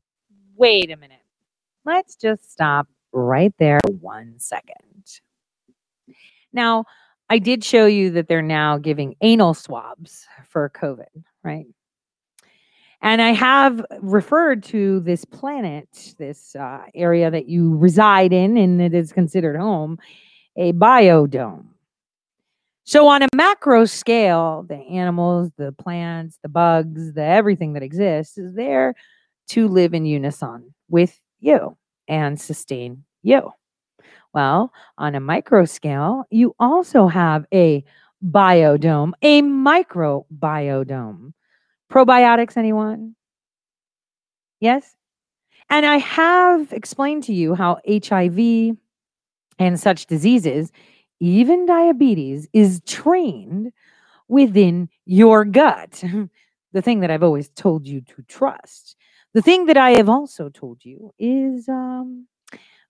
Wait a minute. Let's just stop right there one second. Now, I did show you that they're now giving anal swabs for COVID, right? And I have referred to this planet, this uh, area that you reside in, and it is considered home, a biodome. So, on a macro scale, the animals, the plants, the bugs, the everything that exists is there to live in unison with you and sustain you. Well, on a micro scale, you also have a biodome, a microbiodome. Probiotics, anyone? Yes? And I have explained to you how HIV and such diseases, even diabetes, is trained within your gut. the thing that I've always told you to trust. The thing that I have also told you is um,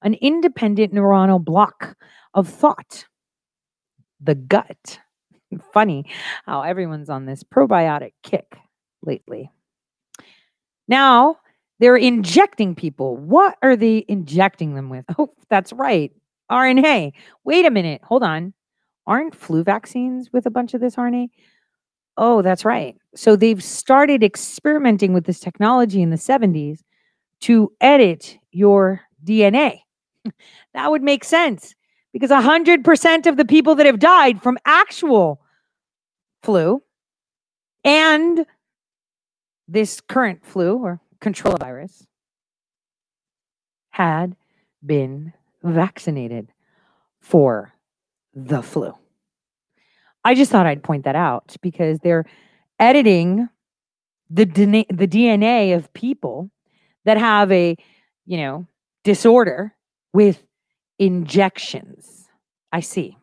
an independent neuronal block of thought, the gut. Funny how everyone's on this probiotic kick lately. Now, they're injecting people. What are they injecting them with? Oh, that's right. RNA. Wait a minute. Hold on. Aren't flu vaccines with a bunch of this RNA? Oh, that's right. So they've started experimenting with this technology in the 70s to edit your DNA. that would make sense because 100% of the people that have died from actual flu and this current flu or control virus had been vaccinated for the flu. I just thought I'd point that out because they're editing the DNA, the DNA of people that have a, you know, disorder with injections. I see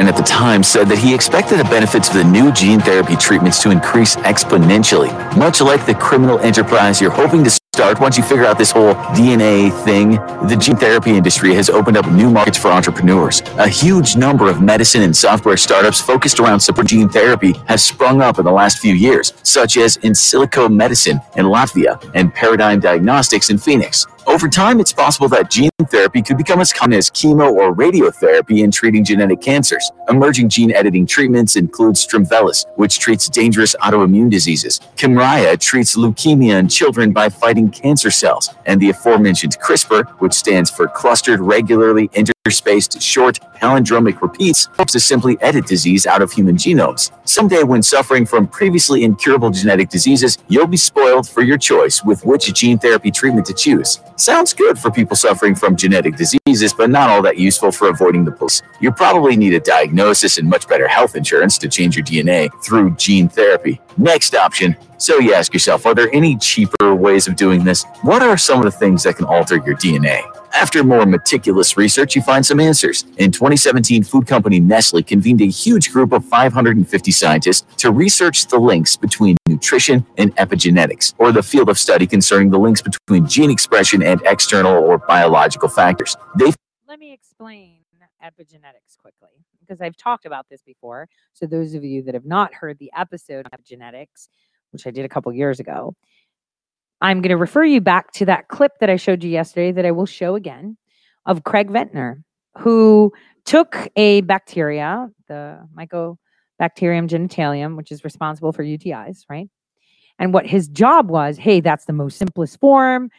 and at the time said that he expected the benefits of the new gene therapy treatments to increase exponentially, much like the criminal enterprise you're hoping to start once you figure out this whole DNA thing. The gene therapy industry has opened up new markets for entrepreneurs. A huge number of medicine and software startups focused around super gene therapy have sprung up in the last few years, such as Insilico Medicine in Latvia and Paradigm Diagnostics in Phoenix. Over time, it's possible that gene therapy could become as common as chemo or radiotherapy in treating genetic cancers. Emerging gene editing treatments include Strimvelis, which treats dangerous autoimmune diseases. Kymriah treats leukemia in children by fighting cancer cells. And the aforementioned CRISPR, which stands for Clustered Regularly Interspaced Short palindromic repeats hopes to simply edit disease out of human genomes. Someday, when suffering from previously incurable genetic diseases, you'll be spoiled for your choice with which gene therapy treatment to choose. Sounds good for people suffering from genetic diseases, but not all that useful for avoiding the police. You probably need a diagnosis and much better health insurance to change your DNA through gene therapy. Next option. So you ask yourself, are there any cheaper ways of doing this? What are some of the things that can alter your DNA? After more meticulous research, you find some answers. In 2017, food company Nestle convened a huge group of 550 scientists to research the links between nutrition and epigenetics, or the field of study concerning the links between gene expression and external or biological factors. They Let me explain epigenetics quickly because I've talked about this before. So those of you that have not heard the episode of genetics, which I did a couple years ago, I'm going to refer you back to that clip that I showed you yesterday that I will show again of Craig Ventner, who took a bacteria, the Mycobacterium genitalium, which is responsible for UTIs, right? And what his job was hey, that's the most simplest form.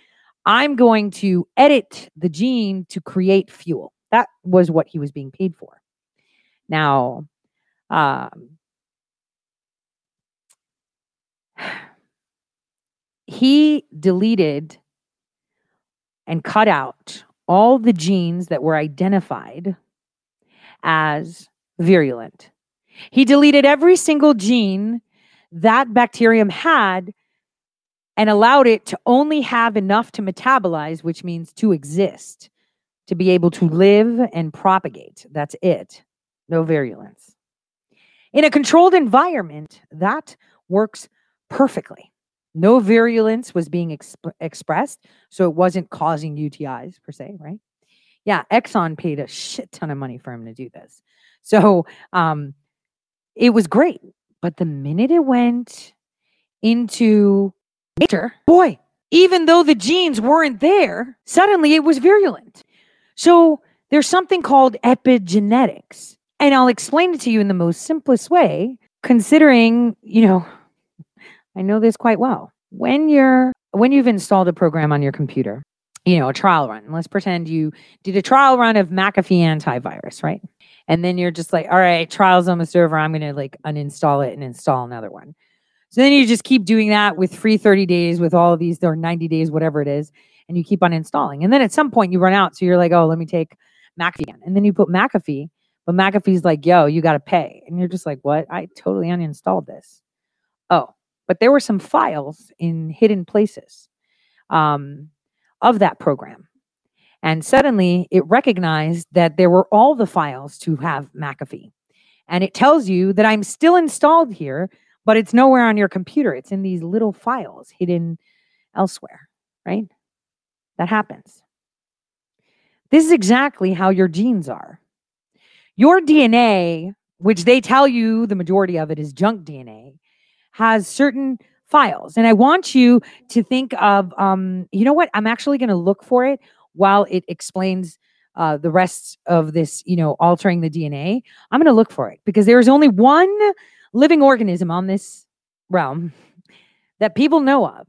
I'm going to edit the gene to create fuel. That was what he was being paid for. Now, um, he deleted and cut out all the genes that were identified as virulent. He deleted every single gene that bacterium had and allowed it to only have enough to metabolize, which means to exist, to be able to live and propagate. That's it. No virulence. In a controlled environment, that works perfectly. No virulence was being exp- expressed, so it wasn't causing UTIs per se, right? Yeah, Exxon paid a shit ton of money for him to do this. So um, it was great. But the minute it went into nature, boy, even though the genes weren't there, suddenly it was virulent. So there's something called epigenetics. And I'll explain it to you in the most simplest way, considering, you know, I know this quite well. When you're when you've installed a program on your computer, you know, a trial run. Let's pretend you did a trial run of McAfee antivirus, right? And then you're just like, all right, trial's almost over. I'm going to like uninstall it and install another one. So then you just keep doing that with free 30 days with all of these or 90 days, whatever it is, and you keep on installing. And then at some point you run out. So you're like, oh, let me take McAfee again. And then you put McAfee, But McAfee's like, yo, you got to pay. And you're just like, what? I totally uninstalled this. Oh, but there were some files in hidden places um, of that program. And suddenly it recognized that there were all the files to have McAfee. And it tells you that I'm still installed here, but it's nowhere on your computer. It's in these little files hidden elsewhere, right? That happens. This is exactly how your genes are. Your DNA, which they tell you the majority of it is junk DNA, has certain files. And I want you to think of, um, you know what? I'm actually going to look for it while it explains uh, the rest of this, you know, altering the DNA. I'm going to look for it because there is only one living organism on this realm that people know of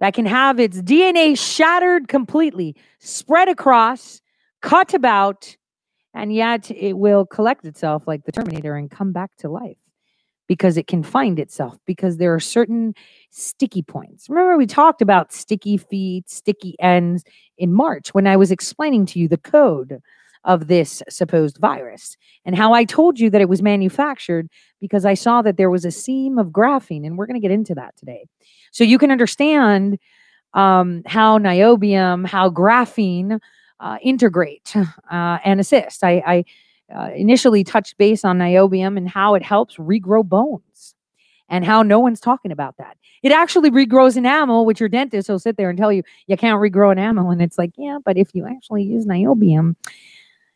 that can have its DNA shattered completely, spread across, cut about, and yet it will collect itself like the Terminator and come back to life because it can find itself because there are certain sticky points. Remember, we talked about sticky feet, sticky ends in March when I was explaining to you the code of this supposed virus and how I told you that it was manufactured because I saw that there was a seam of graphene. And we're going to get into that today. So you can understand um, how niobium, how graphene uh, integrate uh, and assist. I, I uh, initially touched base on niobium and how it helps regrow bones and how no one's talking about that. It actually regrows enamel, which your dentist will sit there and tell you you can't regrow enamel. And it's like, yeah, but if you actually use niobium,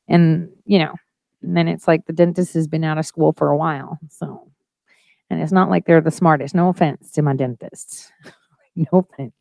and you know, and then it's like the dentist has been out of school for a while. So, and it's not like they're the smartest. No offense to my dentists. no offense.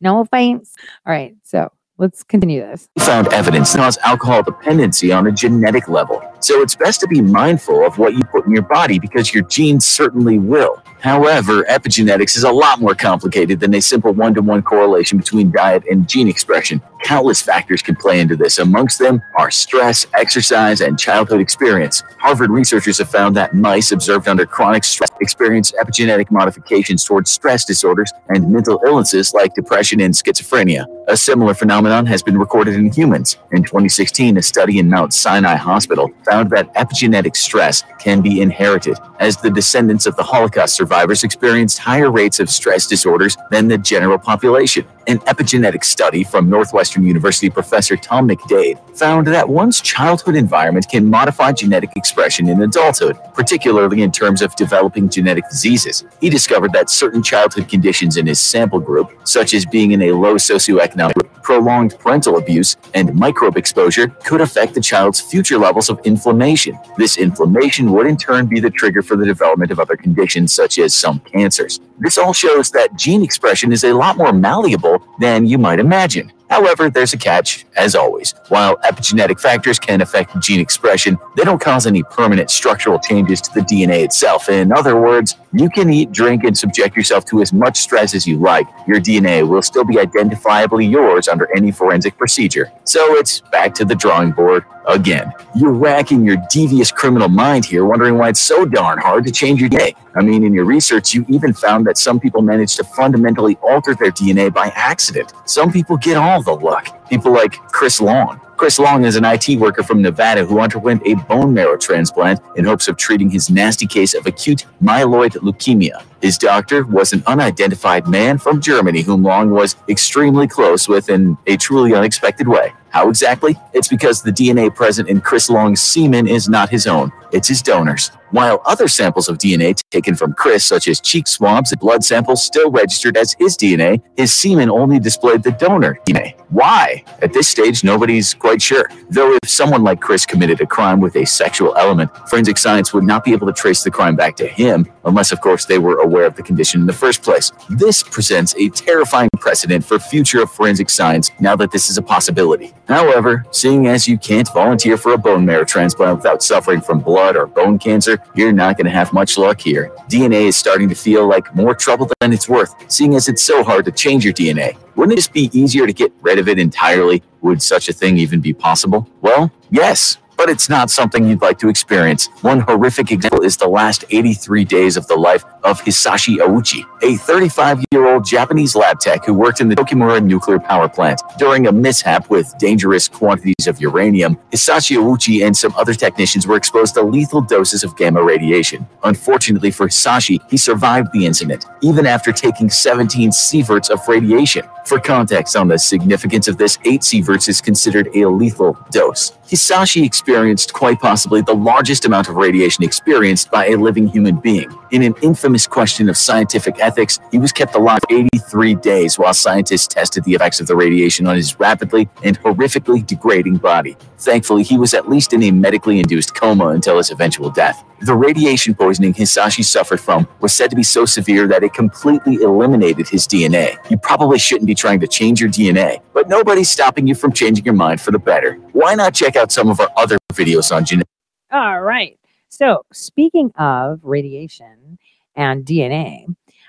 No offense. All right. So let's continue this. Found evidence that cause alcohol dependency on a genetic level. So it's best to be mindful of what you put in your body because your genes certainly will. However, epigenetics is a lot more complicated than a simple one to one correlation between diet and gene expression. Countless factors can play into this. Amongst them are stress, exercise, and childhood experience. Harvard researchers have found that mice observed under chronic stress experience epigenetic modifications towards stress disorders and mental illnesses like depression and schizophrenia. A similar phenomenon has been recorded in humans. In 2016, a study in Mount Sinai Hospital found that epigenetic stress can be inherited, as the descendants of the Holocaust survivors experienced higher rates of stress disorders than the general population. An epigenetic study from Northwestern University professor Tom McDade found that one's childhood environment can modify genetic expression in adulthood, particularly in terms of developing genetic diseases. He discovered that certain childhood conditions in his sample group, such as being in a low socioeconomic group, prolonged parental abuse, and microbe exposure, could affect the child's future levels of inflammation. This inflammation would in turn be the trigger for the development of other conditions, such as some cancers. This all shows that gene expression is a lot more malleable than you might imagine. However, there's a catch, as always. While epigenetic factors can affect gene expression, they don't cause any permanent structural changes to the DNA itself. In other words, you can eat, drink, and subject yourself to as much stress as you like. Your DNA will still be identifiably yours under any forensic procedure. So it's back to the drawing board again. You're racking your devious criminal mind here, wondering why it's so darn hard to change your DNA. I mean, in your research, you even found that some people manage to fundamentally alter their DNA by accident. Some people get all the luck. People like Chris Long. Chris Long is an IT worker from Nevada who underwent a bone marrow transplant in hopes of treating his nasty case of acute myeloid leukemia. His doctor was an unidentified man from Germany whom Long was extremely close with in a truly unexpected way. How exactly? It's because the DNA present in Chris Long's semen is not his own, it's his donor's. While other samples of DNA taken from Chris, such as cheek swabs and blood samples, still registered as his DNA, his semen only displayed the donor DNA. Why? At this stage, nobody's quite sure. Though if someone like Chris committed a crime with a sexual element, forensic science would not be able to trace the crime back to him, unless, of course, they were aware of the condition in the first place. This presents a terrifying precedent for future of forensic science now that this is a possibility. However, seeing as you can't volunteer for a bone marrow transplant without suffering from blood or bone cancer, you're not going to have much luck here. DNA is starting to feel like more trouble than it's worth, seeing as it's so hard to change your DNA. Wouldn't it just be easier to get rid of it entirely? Would such a thing even be possible? Well, yes. but it's not something you'd like to experience. One horrific example is the last 83 days of the life of Hisashi Ouchi, a 35 year old Japanese lab tech who worked in the Tokaimura nuclear power plant. During a mishap with dangerous quantities of uranium, Hisashi Ouchi and some other technicians were exposed to lethal doses of gamma radiation. Unfortunately for Hisashi, he survived the incident, even after taking 17 sieverts of radiation. For context on the significance of this, 8 sieverts is considered a lethal dose. Hisashi experienced quite possibly the largest amount of radiation experienced by a living human being. In an infamous question of scientific ethics, he was kept alive 83 days while scientists tested the effects of the radiation on his rapidly and horrifically degrading body. Thankfully, he was at least in a medically induced coma until his eventual death. The radiation poisoning Hisashi suffered from was said to be so severe that it completely eliminated his DNA. You probably shouldn't be trying to change your DNA, but nobody's stopping you from changing your mind for the better. Why not check out some of our other videos on genetics? All right. So, speaking of radiation and DNA,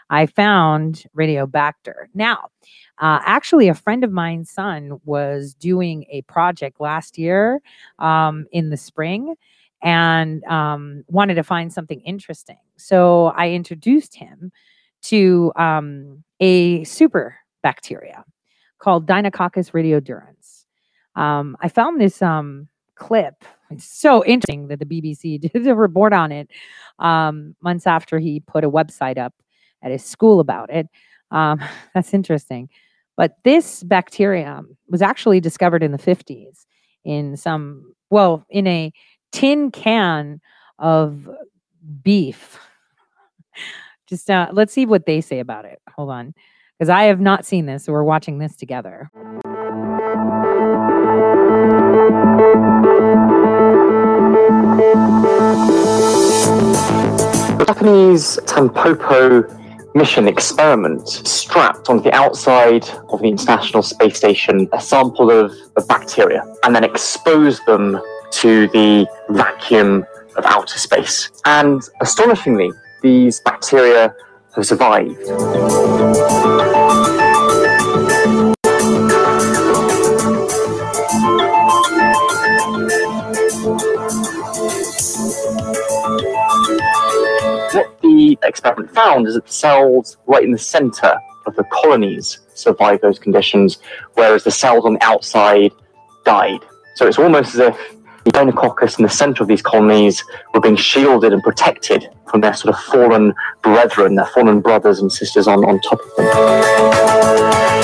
I found Radiobacter. Now, uh, actually, a friend of mine's son was doing a project last year um, in the spring and um, wanted to find something interesting. So I introduced him to um, a super bacteria called Deinococcus radiodurans. Um, I found this um, clip. It's so interesting that the BBC did a report on it um, months after he put a website up at his school about it. Um, that's interesting. But this bacterium was actually discovered in the 50s in some, well, in a tin can of beef. Just uh, let's see what they say about it. Hold on. Because I have not seen this, so we're watching this together. Japanese Tampopo mission experiment strapped onto the outside of the International Space Station a sample of, of bacteria and then exposed them to the vacuum of outer space. And astonishingly, these bacteria have survived. The experiment found is that the cells right in the center of the colonies survived those conditions, whereas the cells on the outside died. So it's almost as if the Deinococcus in the center of these colonies were being shielded and protected from their sort of fallen brethren, their fallen brothers and sisters on, on top of them.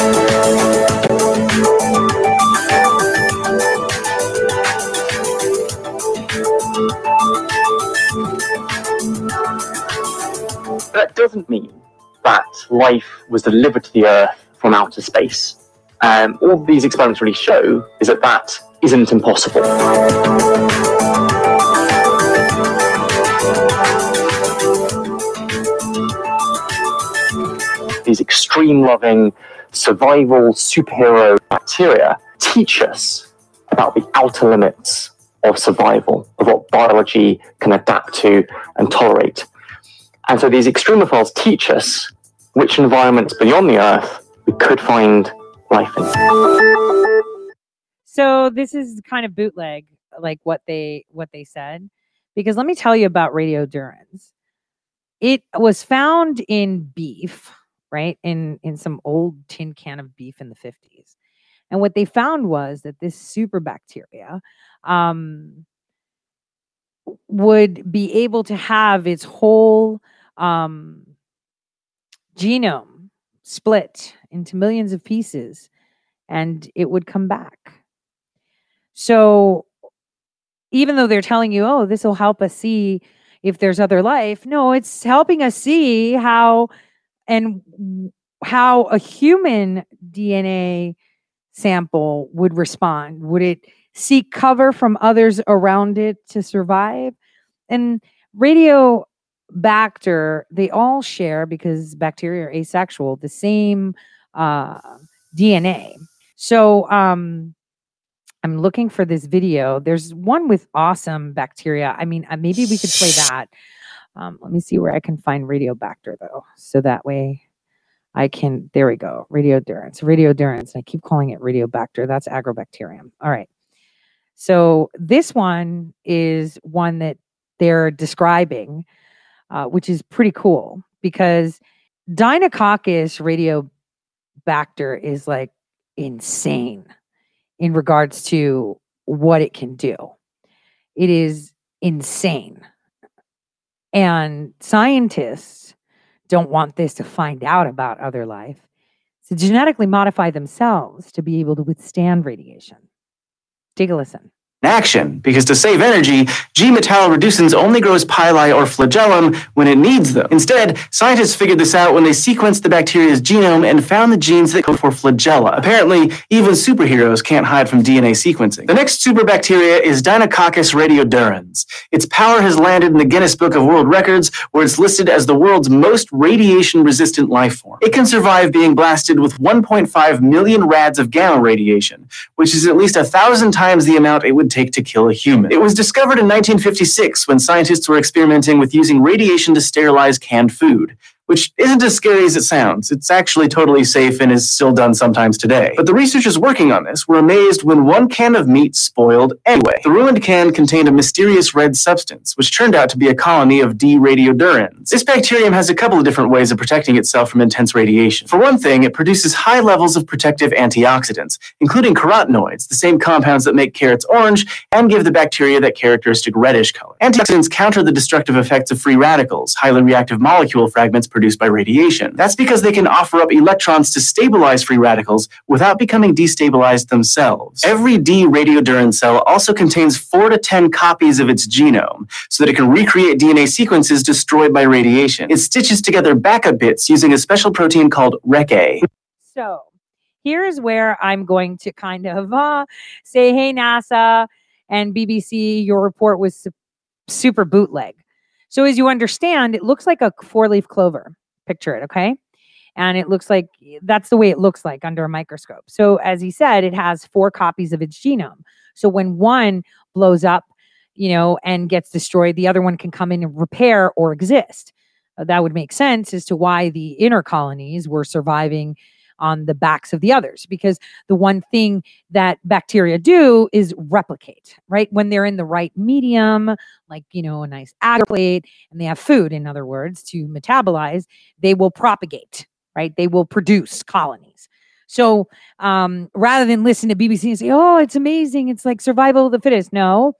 That doesn't mean that life was delivered to the Earth from outer space. Um, all these experiments really show is that that isn't impossible. These extreme loving survival superhero bacteria teach us about the outer limits of survival, of what biology can adapt to and tolerate. And so these extremophiles teach us which environments beyond the Earth we could find life in. So this is kind of bootleg, like what they what they said, because let me tell you about radiodurans. It was found in beef, right? In in some old tin can of beef in the 50s. And what they found was that this super bacteria um, would be able to have its whole um, genome split into millions of pieces and it would come back. So even though they're telling you, oh, this will help us see if there's other life, no, it's helping us see how and how a human DNA sample would respond. Would it seek cover from others around it to survive? And radio bacter, they all share because bacteria are asexual, the same uh, DNA. So um, I'm looking for this video. There's one with awesome bacteria. I mean, uh, maybe we could play that. Um, let me see where I can find Radiobacter though, so that way I can. There we go. Radiodurans. Radiodurans. I keep calling it Radiobacter. That's agrobacterium. All right. So this one is one that they're describing, uh, which is pretty cool because Deinococcus radiobacter is like insane in regards to what it can do. It is insane. And scientists don't want this to find out about other life. So genetically modify themselves to be able to withstand radiation. Take a listen action because to save energy, G metallireducens only grows pili or flagellum when it needs them. Instead, scientists figured this out when they sequenced the bacteria's genome and found the genes that code for flagella. Apparently, even superheroes can't hide from DNA sequencing. The next superbacteria is Deinococcus radiodurans. Its power has landed in the Guinness Book of World Records, where it's listed as the world's most radiation-resistant life form. It can survive being blasted with 1.5 million rads of gamma radiation, which is at least a thousand times the amount it would take to kill a human. It was discovered in 1956 when scientists were experimenting with using radiation to sterilize canned food which isn't as scary as it sounds. It's actually totally safe and is still done sometimes today. But the researchers working on this were amazed when one can of meat spoiled anyway. The ruined can contained a mysterious red substance, which turned out to be a colony of D. radiodurans. This bacterium has a couple of different ways of protecting itself from intense radiation. For one thing, it produces high levels of protective antioxidants, including carotenoids, the same compounds that make carrots orange and give the bacteria that characteristic reddish color. Antioxidants counter the destructive effects of free radicals, highly reactive molecule fragments produced by radiation. That's because they can offer up electrons to stabilize free radicals without becoming destabilized themselves. Every D radioduran cell also contains 4 to 10 copies of its genome so that it can recreate DNA sequences destroyed by radiation. It stitches together backup bits using a special protein called RECA. So here's where I'm going to kind of uh, say, hey, NASA and BBC, your report was su- super bootleg. So as you understand, it looks like a four leaf clover. Picture it, okay? And it looks like that's the way it looks like under a microscope. So as he said, it has four copies of its genome. So when one blows up, you know, and gets destroyed, the other one can come in and repair or exist. Uh, that would make sense as to why the inner colonies were surviving on the backs of the others because the one thing that bacteria do is replicate right? When they're in the right medium like you know a nice agar plate and they have food in other words to metabolize they will propagate right? They will produce colonies. So um, rather than listen to bbc and say oh it's amazing it's like survival of the fittest no.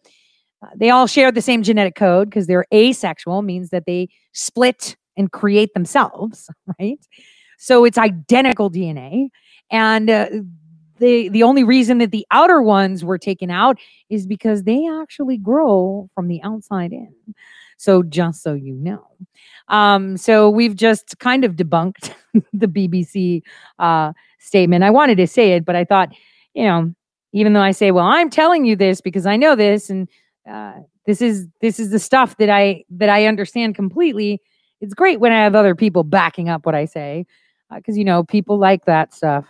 Uh, they all share the same genetic code because they're asexual means that they split and create themselves right so it's identical DNA. And uh, the the only reason that the outer ones were taken out is because they actually grow from the outside in. So just so you know. Um, so we've just kind of debunked the BBC uh, statement. I wanted to say it, but I thought, you know, even though I say, well, I'm telling you this because I know this, and uh, this is this is the stuff that I that I understand completely. It's great when I have other people backing up what I say because uh, you know people like that stuff.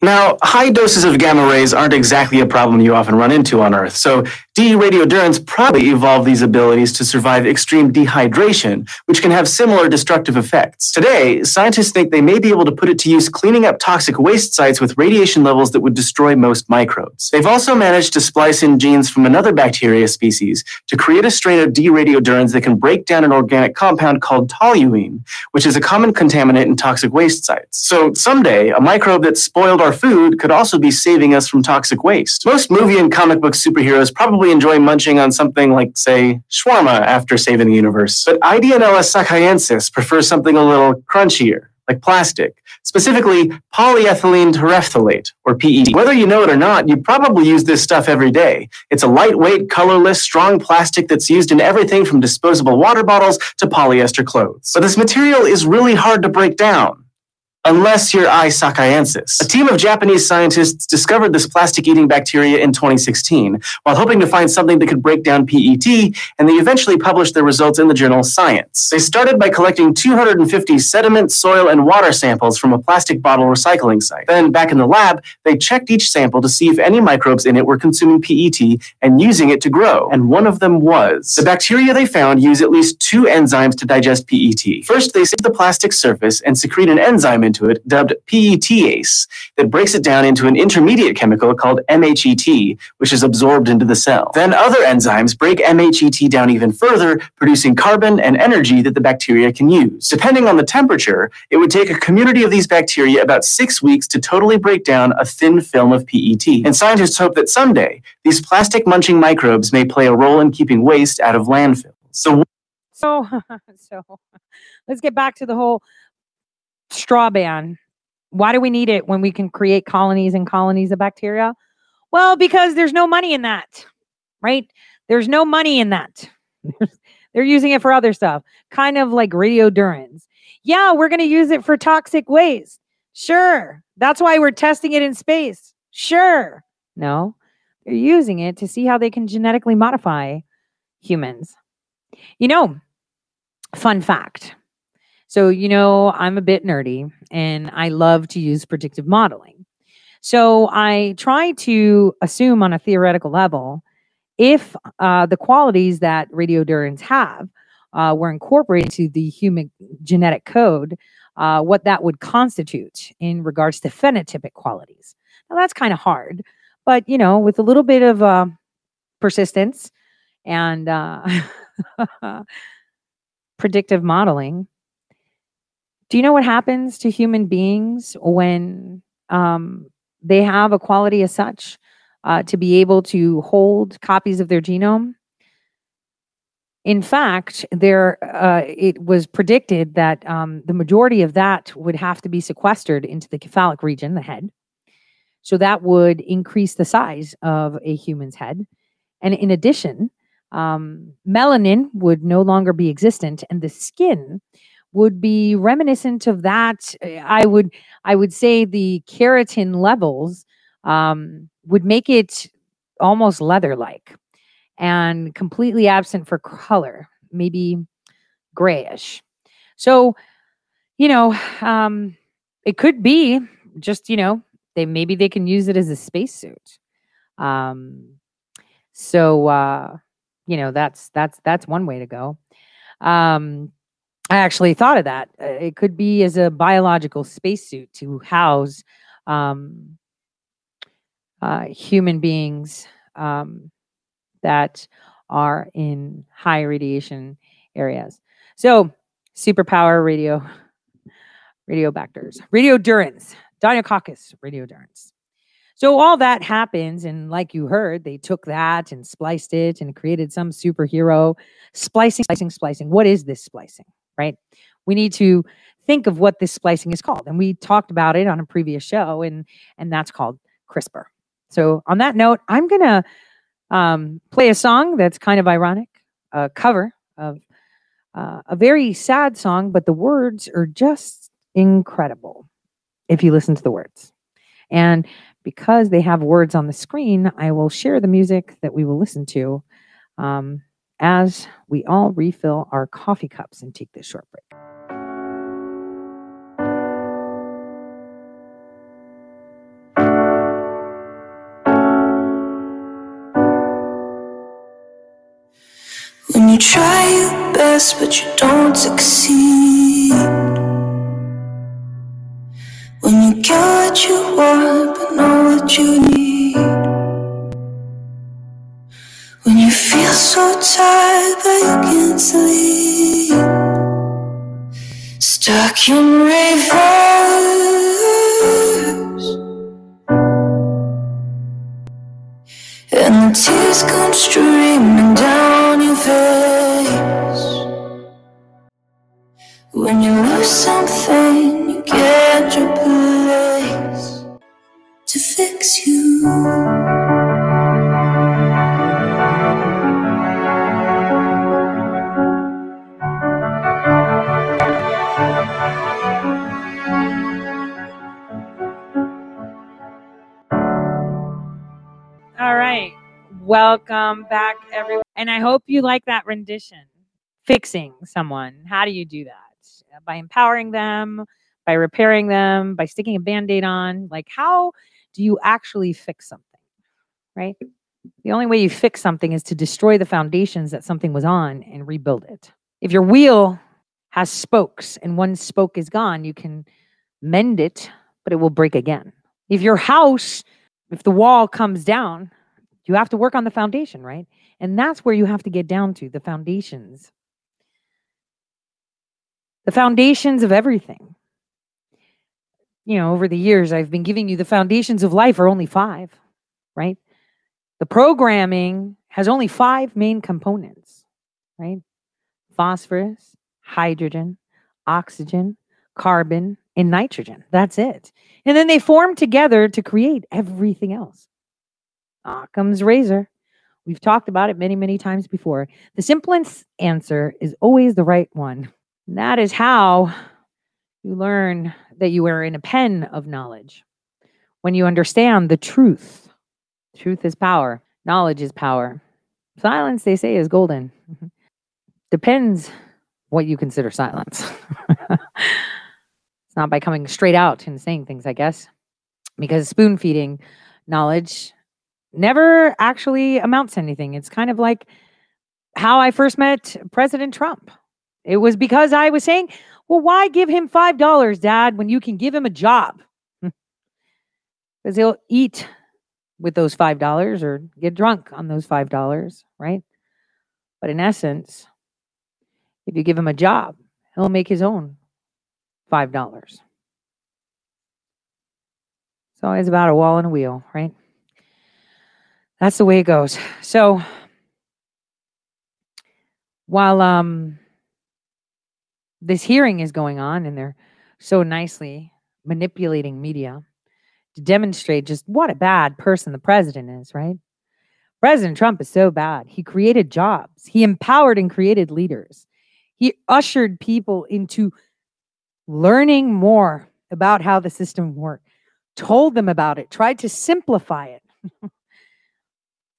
Now, high doses of gamma rays aren't exactly a problem you often run into on Earth, so D radiodurans probably evolved these abilities to survive extreme dehydration, which can have similar destructive effects. Today, scientists think they may be able to put it to use cleaning up toxic waste sites with radiation levels that would destroy most microbes. They've also managed to splice in genes from another bacteria species to create a strain of D radiodurans that can break down an organic compound called toluene, which is a common contaminant in toxic waste sites. So someday, a microbe that spoiled our food could also be saving us from toxic waste. Most movie and comic book superheroes probably enjoy munching on something like, say, shawarma after saving the universe. But Ideonella sakaiensis prefers something a little crunchier, like plastic, specifically polyethylene terephthalate, or PET. Whether you know it or not, you probably use this stuff every day. It's a lightweight, colorless, strong plastic that's used in everything from disposable water bottles to polyester clothes. But this material is really hard to break down unless you're I. A team of Japanese scientists discovered this plastic eating bacteria in 2016 while hoping to find something that could break down PET, and they eventually published their results in the journal Science. They started by collecting 250 sediment, soil, and water samples from a plastic bottle recycling site. Then, back in the lab, they checked each sample to see if any microbes in it were consuming PET and using it to grow, and one of them was. The bacteria they found use at least two enzymes to digest PET. First, they save the plastic surface and secrete an enzyme into it, dubbed PETase, that breaks it down into an intermediate chemical called MHET, which is absorbed into the cell. Then other enzymes break MHET down even further, producing carbon and energy that the bacteria can use. Depending on the temperature, it would take a community of these bacteria about six weeks to totally break down a thin film of PET. And scientists hope that someday these plastic munching microbes may play a role in keeping waste out of landfills. So So, so let's get back to the whole straw ban. Why do we need it when we can create colonies and colonies of bacteria? Well, because there's no money in that, right? There's no money in that. They're using it for other stuff, kind of like radiodurans. Yeah, we're going to use it for toxic waste. Sure. That's why we're testing it in space. Sure. No, they're using it to see how they can genetically modify humans. You know, fun fact. So, you know, I'm a bit nerdy and I love to use predictive modeling. So, I try to assume on a theoretical level if uh, the qualities that radiodurans have uh, were incorporated into the human genetic code, uh, what that would constitute in regards to phenotypic qualities. Now, that's kind of hard, but you know, with a little bit of uh, persistence and uh, predictive modeling, do you know what happens to human beings when um, they have a quality as such uh, to be able to hold copies of their genome? In fact, there uh, it was predicted that um, the majority of that would have to be sequestered into the cephalic region, the head. So that would increase the size of a human's head. And in addition, um, melanin would no longer be existent, and the skin would be reminiscent of that. I would I would say the keratin levels um, would make it almost leather-like and completely absent for color, maybe grayish. So, you know, um, it could be just you know they maybe they can use it as a spacesuit. Um, so uh, you know that's that's that's one way to go. Um, I actually thought of that. Uh, It could be as a biological spacesuit to house um, uh, human beings um, that are in high radiation areas. So, superpower radio, radiobacters, radiodurans, Deinococcus radiodurans. So all that happens, and like you heard, they took that and spliced it and created some superhero splicing, splicing, splicing. What is this splicing? Right? We need to think of what this splicing is called, and we talked about it on a previous show, and and that's called CRISPR. So on that note, I'm gonna um, play a song that's kind of ironic, a cover of uh, a very sad song, but the words are just incredible if you listen to the words. And because they have words on the screen, I will share the music that we will listen to um, as we all refill our coffee cups and take this short break. When you try your best but you don't succeed. When you get what you want but know what you need. Tired that you can't sleep. Stuck in reverse. And the tears come streaming down your face. When you lose something, you get your place to fix you. Welcome back, everyone. And I hope you like that rendition. Fixing someone. How do you do that? By empowering them, by repairing them, by sticking a band aid on. Like, how do you actually fix something? Right? The only way you fix something is to destroy the foundations that something was on and rebuild it. If your wheel has spokes and one spoke is gone, you can mend it, but it will break again. If your house, if the wall comes down, you have to work on the foundation, right? And that's where you have to get down to the foundations. The foundations of everything. You know, over the years, I've been giving you the foundations of life are only five, right? The programming has only five main components, right? Phosphorus, hydrogen, oxygen, carbon, and nitrogen. That's it. And then they form together to create everything else. Ah Occam's razor. We've talked about it many, many times before. The simplest answer is always the right one. And that is how you learn that you are in a pen of knowledge. When you understand the truth, truth is power, knowledge is power. Silence, they say, is golden. Depends what you consider silence. it's not by coming straight out and saying things, I guess, because spoon feeding knowledge never actually amounts to anything. It's kind of like how I first met President Trump. It was because I was saying, well, why give him $5, dad, when you can give him a job? Because he'll eat with those $5 or get drunk on those $5, right? But in essence, if you give him a job, he'll make his own $5. So It's about a wall and a wheel, right? That's the way it goes. So while um this hearing is going on and they're so nicely manipulating media to demonstrate just what a bad person the president is, right? President Trump is so bad. He created jobs. He empowered and created leaders. He ushered people into learning more about how the system worked, told them about it, tried to simplify it.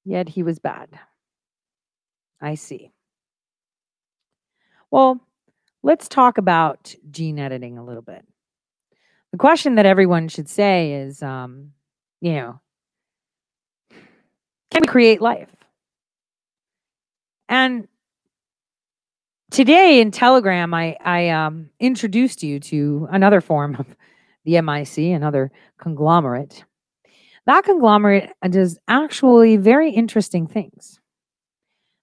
Yet he was bad. I see. Well, let's talk about gene editing a little bit. The question that everyone should say is, um, you know, can we create life? And today in Telegram, I, I um, introduced you to another form of the MIC, another conglomerate. That conglomerate does actually very interesting things.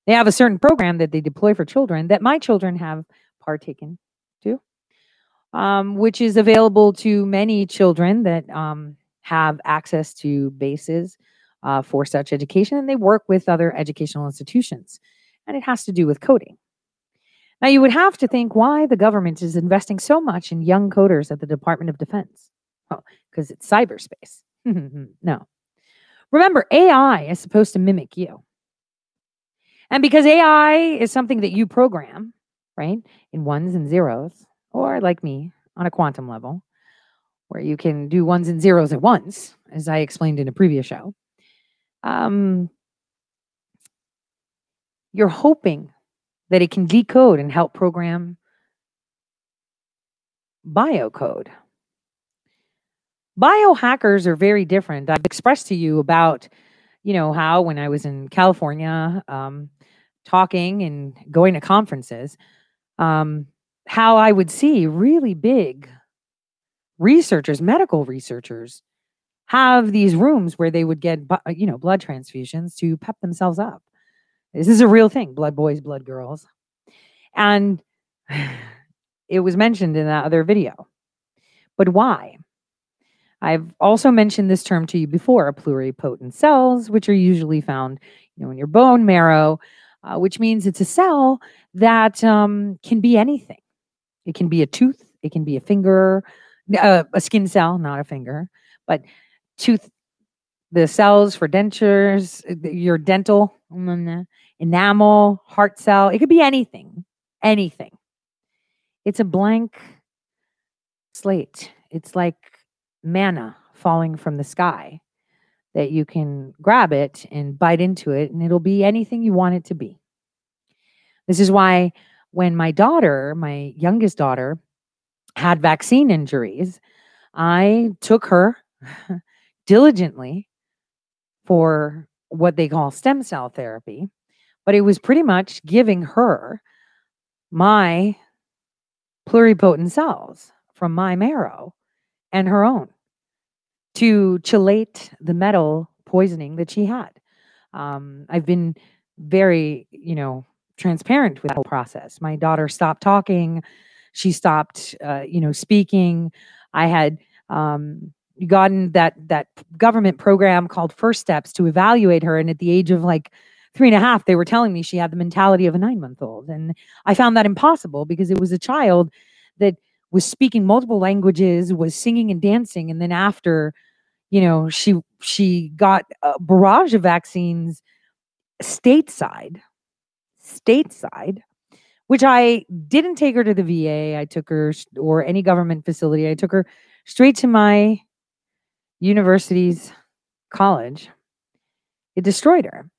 They have a certain program that they deploy for children that my children have partaken to, um, which is available to many children that um, have access to bases uh, for such education, and they work with other educational institutions. And it has to do with coding. Now, you would have to think why the government is investing so much in young coders at the Department of Defense. Oh, because it's cyberspace. No. Remember, AI is supposed to mimic you. And because AI is something that you program, right, in ones and zeros, or like me on a quantum level, where you can do ones and zeros at once, as I explained in a previous show, um, you're hoping that it can decode and help program biocode. Biohackers are very different. I've expressed to you about, you know, how when I was in California, um, talking and going to conferences, um, how I would see really big researchers, medical researchers, have these rooms where they would get, you know, blood transfusions to pep themselves up. This is a real thing blood boys, blood girls. And it was mentioned in that other video. But why? I've also mentioned this term to you before pluripotent cells, which are usually found you know, in your bone marrow, uh, which means it's a cell that um, can be anything. It can be a tooth, it can be a finger, uh, a skin cell, not a finger, but tooth, the cells for dentures, your dental enamel, heart cell. It could be anything, anything. It's a blank slate. It's like manna falling from the sky that you can grab it and bite into it, and it'll be anything you want it to be. This is why when my daughter, my youngest daughter, had vaccine injuries, I took her diligently for what they call stem cell therapy but it was pretty much giving her my pluripotent cells from my marrow and her own to chelate the metal poisoning that she had. Um, I've been very, you know, transparent with that whole process. My daughter stopped talking. She stopped, uh, you know, speaking. I had um, gotten that that government program called First Steps to evaluate her, and at the age of like three and a half, they were telling me she had the mentality of a nine month old, and I found that impossible because it was a child that was speaking multiple languages, was singing and dancing, and then after, you know, she she got a barrage of vaccines stateside, stateside, which I didn't take her to the VA. I took her or any government facility. I took her straight to my university's college. It destroyed her.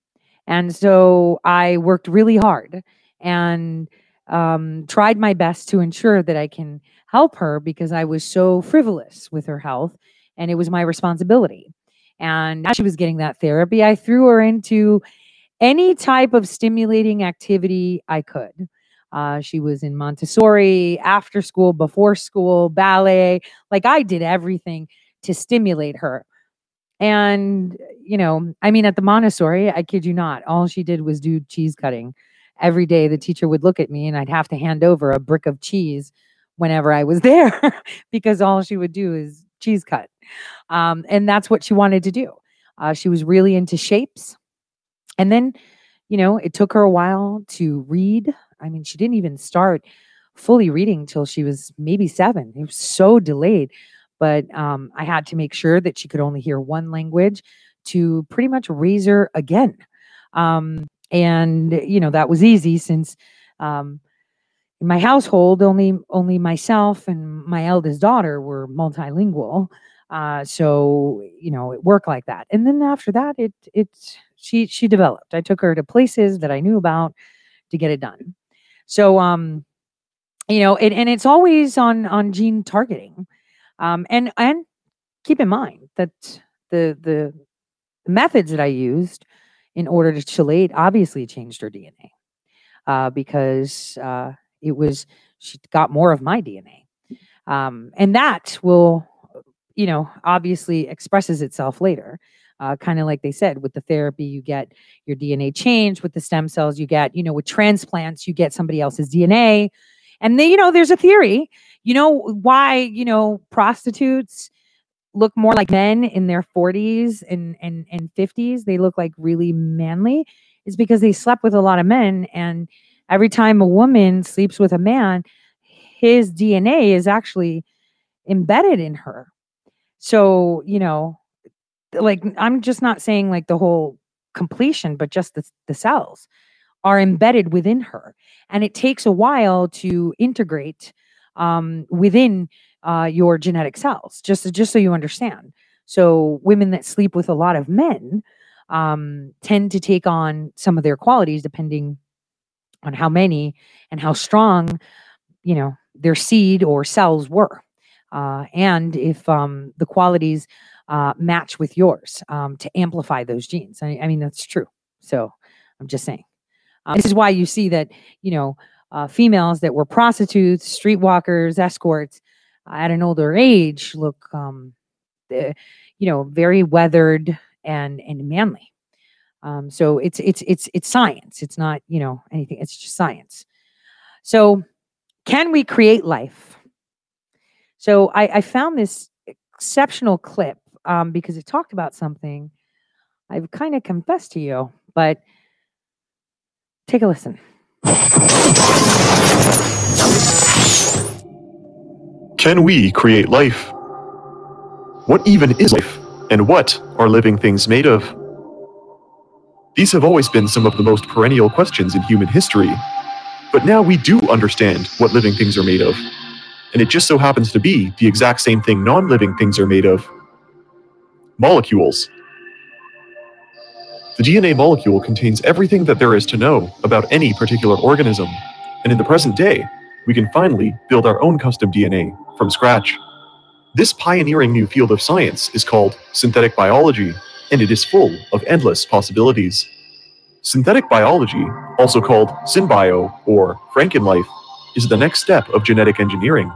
And so I worked really hard and um, tried my best to ensure that I can help her because I was so frivolous with her health and it was my responsibility. And as she was getting that therapy, I threw her into any type of stimulating activity I could. Uh, she was in Montessori, after school, before school, ballet. Like I did everything to stimulate her. And, you know, I mean, at the Montessori, I kid you not, all she did was do cheese cutting. Every day, the teacher would look at me and I'd have to hand over a brick of cheese whenever I was there because all she would do is cheese cut. Um, and that's what she wanted to do. Uh, she was really into shapes. And then, you know, it took her a while to read. I mean, she didn't even start fully reading till she was maybe seven. It was so delayed. But um, I had to make sure that she could only hear one language to pretty much raise her again. Um, and you know that was easy since um, in my household only only myself and my eldest daughter were multilingual. Uh, so you know it worked like that. And then after that, it it she she developed. I took her to places that I knew about to get it done. So um, you know, it, and it's always on on gene targeting. Um, and and keep in mind that the the methods that I used in order to chelate obviously changed her DNA uh, because uh, it was she got more of my DNA, um, and that will, you know, obviously expresses itself later uh, kind of like they said with the therapy you get your dna change with the stem cells you get you know with transplants you get somebody else's dna and then you know there's a theory you know why you know prostitutes look more like men in their 40s and and, and 50s they look like really manly. Is because they slept with a lot of men and every time a woman sleeps with a man his dna is actually embedded in her. So you know like I'm just not saying like the whole completion, but just the, the cells are embedded within her. And it takes a while to integrate um, within uh, your genetic cells, just, just so you understand. So women that sleep with a lot of men um, tend to take on some of their qualities depending on how many and how strong, you know, their seed or cells were. Uh, and if um, the qualities uh, match with yours um, to amplify those genes. I, I, mean, that's true. So I'm just saying. Um, this is why you see that, you know, uh, females that were prostitutes, streetwalkers, escorts at an older age look, um, the, you know, very weathered and and manly. Um, so it's it's it's it's science. It's not you know anything. It's just science. So can we create life? So I, I found this exceptional clip um, because it talked about something I've kind of confessed to you, but take a listen. Can we create life? What even is life, and what are living things made of? These have always been some of the most perennial questions in human history, but now we do understand what living things are made of. And it just so happens to be the exact same thing non living things are made of Molecules. The DNA molecule contains everything that there is to know about any particular organism, and in the present day, we can finally build our own custom DNA from scratch. This pioneering new field of science is called synthetic biology, and it is full of endless possibilities. Synthetic biology, also called synbio or Frankenlife, is the next step of genetic engineering.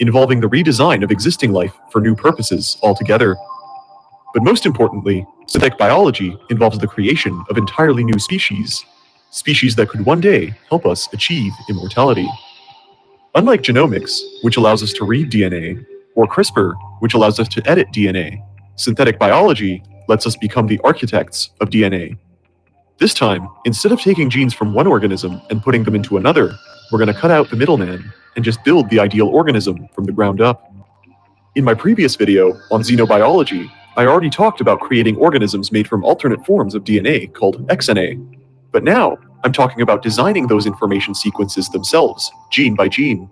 involving the redesign of existing life for new purposes altogether. But most importantly, synthetic biology involves the creation of entirely new species, species that could one day help us achieve immortality. Unlike genomics, which allows us to read DNA, or CRISPR, which allows us to edit DNA, synthetic biology lets us become the architects of DNA. This time, instead of taking genes from one organism and putting them into another, we're going to cut out the middleman and just build the ideal organism from the ground up. In my previous video on xenobiology, I already talked about creating organisms made from alternate forms of DNA called XNA. But now, I'm talking about designing those information sequences themselves, gene by gene.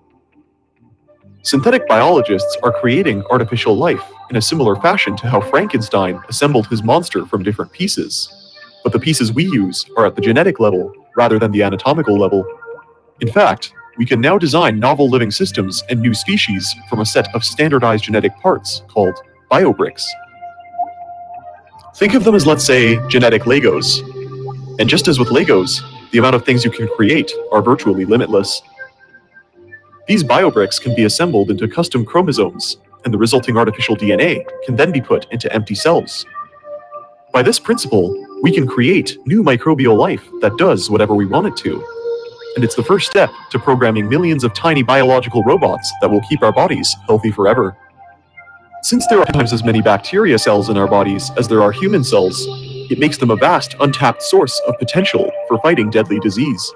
Synthetic biologists are creating artificial life in a similar fashion to how Frankenstein assembled his monster from different pieces. But the pieces we use are at the genetic level rather than the anatomical level. In fact, we can now design novel living systems and new species from a set of standardized genetic parts called biobricks. Think of them as, let's say, genetic Legos. And just as with Legos, the amount of things you can create are virtually limitless. These biobricks can be assembled into custom chromosomes, and the resulting artificial DNA can then be put into empty cells. By this principle, we can create new microbial life that does whatever we want it to, and it's the first step to programming millions of tiny biological robots that will keep our bodies healthy forever. Since there are times as many bacteria cells in our bodies as there are human cells, it makes them a vast, untapped source of potential for fighting deadly disease.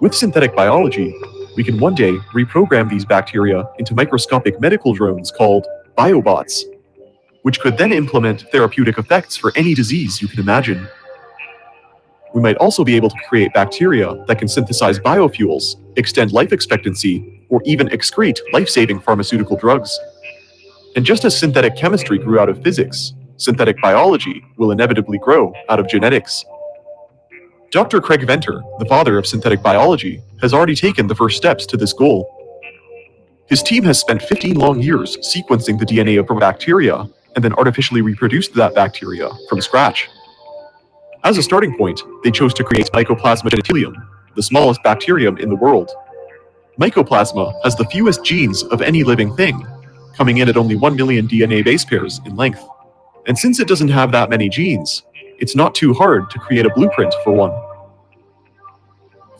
With synthetic biology, we can one day reprogram these bacteria into microscopic medical drones called biobots, which could then implement therapeutic effects for any disease you can imagine we might also be able to create bacteria that can synthesize biofuels, extend life expectancy, or even excrete life saving pharmaceutical drugs. And just as synthetic chemistry grew out of physics, synthetic biology will inevitably grow out of genetics. Dr. Craig Venter, the father of synthetic biology, has already taken the first steps to this goal. His team has spent 15 long years sequencing the DNA of bacteria and then artificially reproduced that bacteria from scratch. As a starting point, they chose to create Mycoplasma genitalium, the smallest bacterium in the world. Mycoplasma has the fewest genes of any living thing, coming in at only 1 million DNA base pairs in length. And since it doesn't have that many genes, it's not too hard to create a blueprint for one.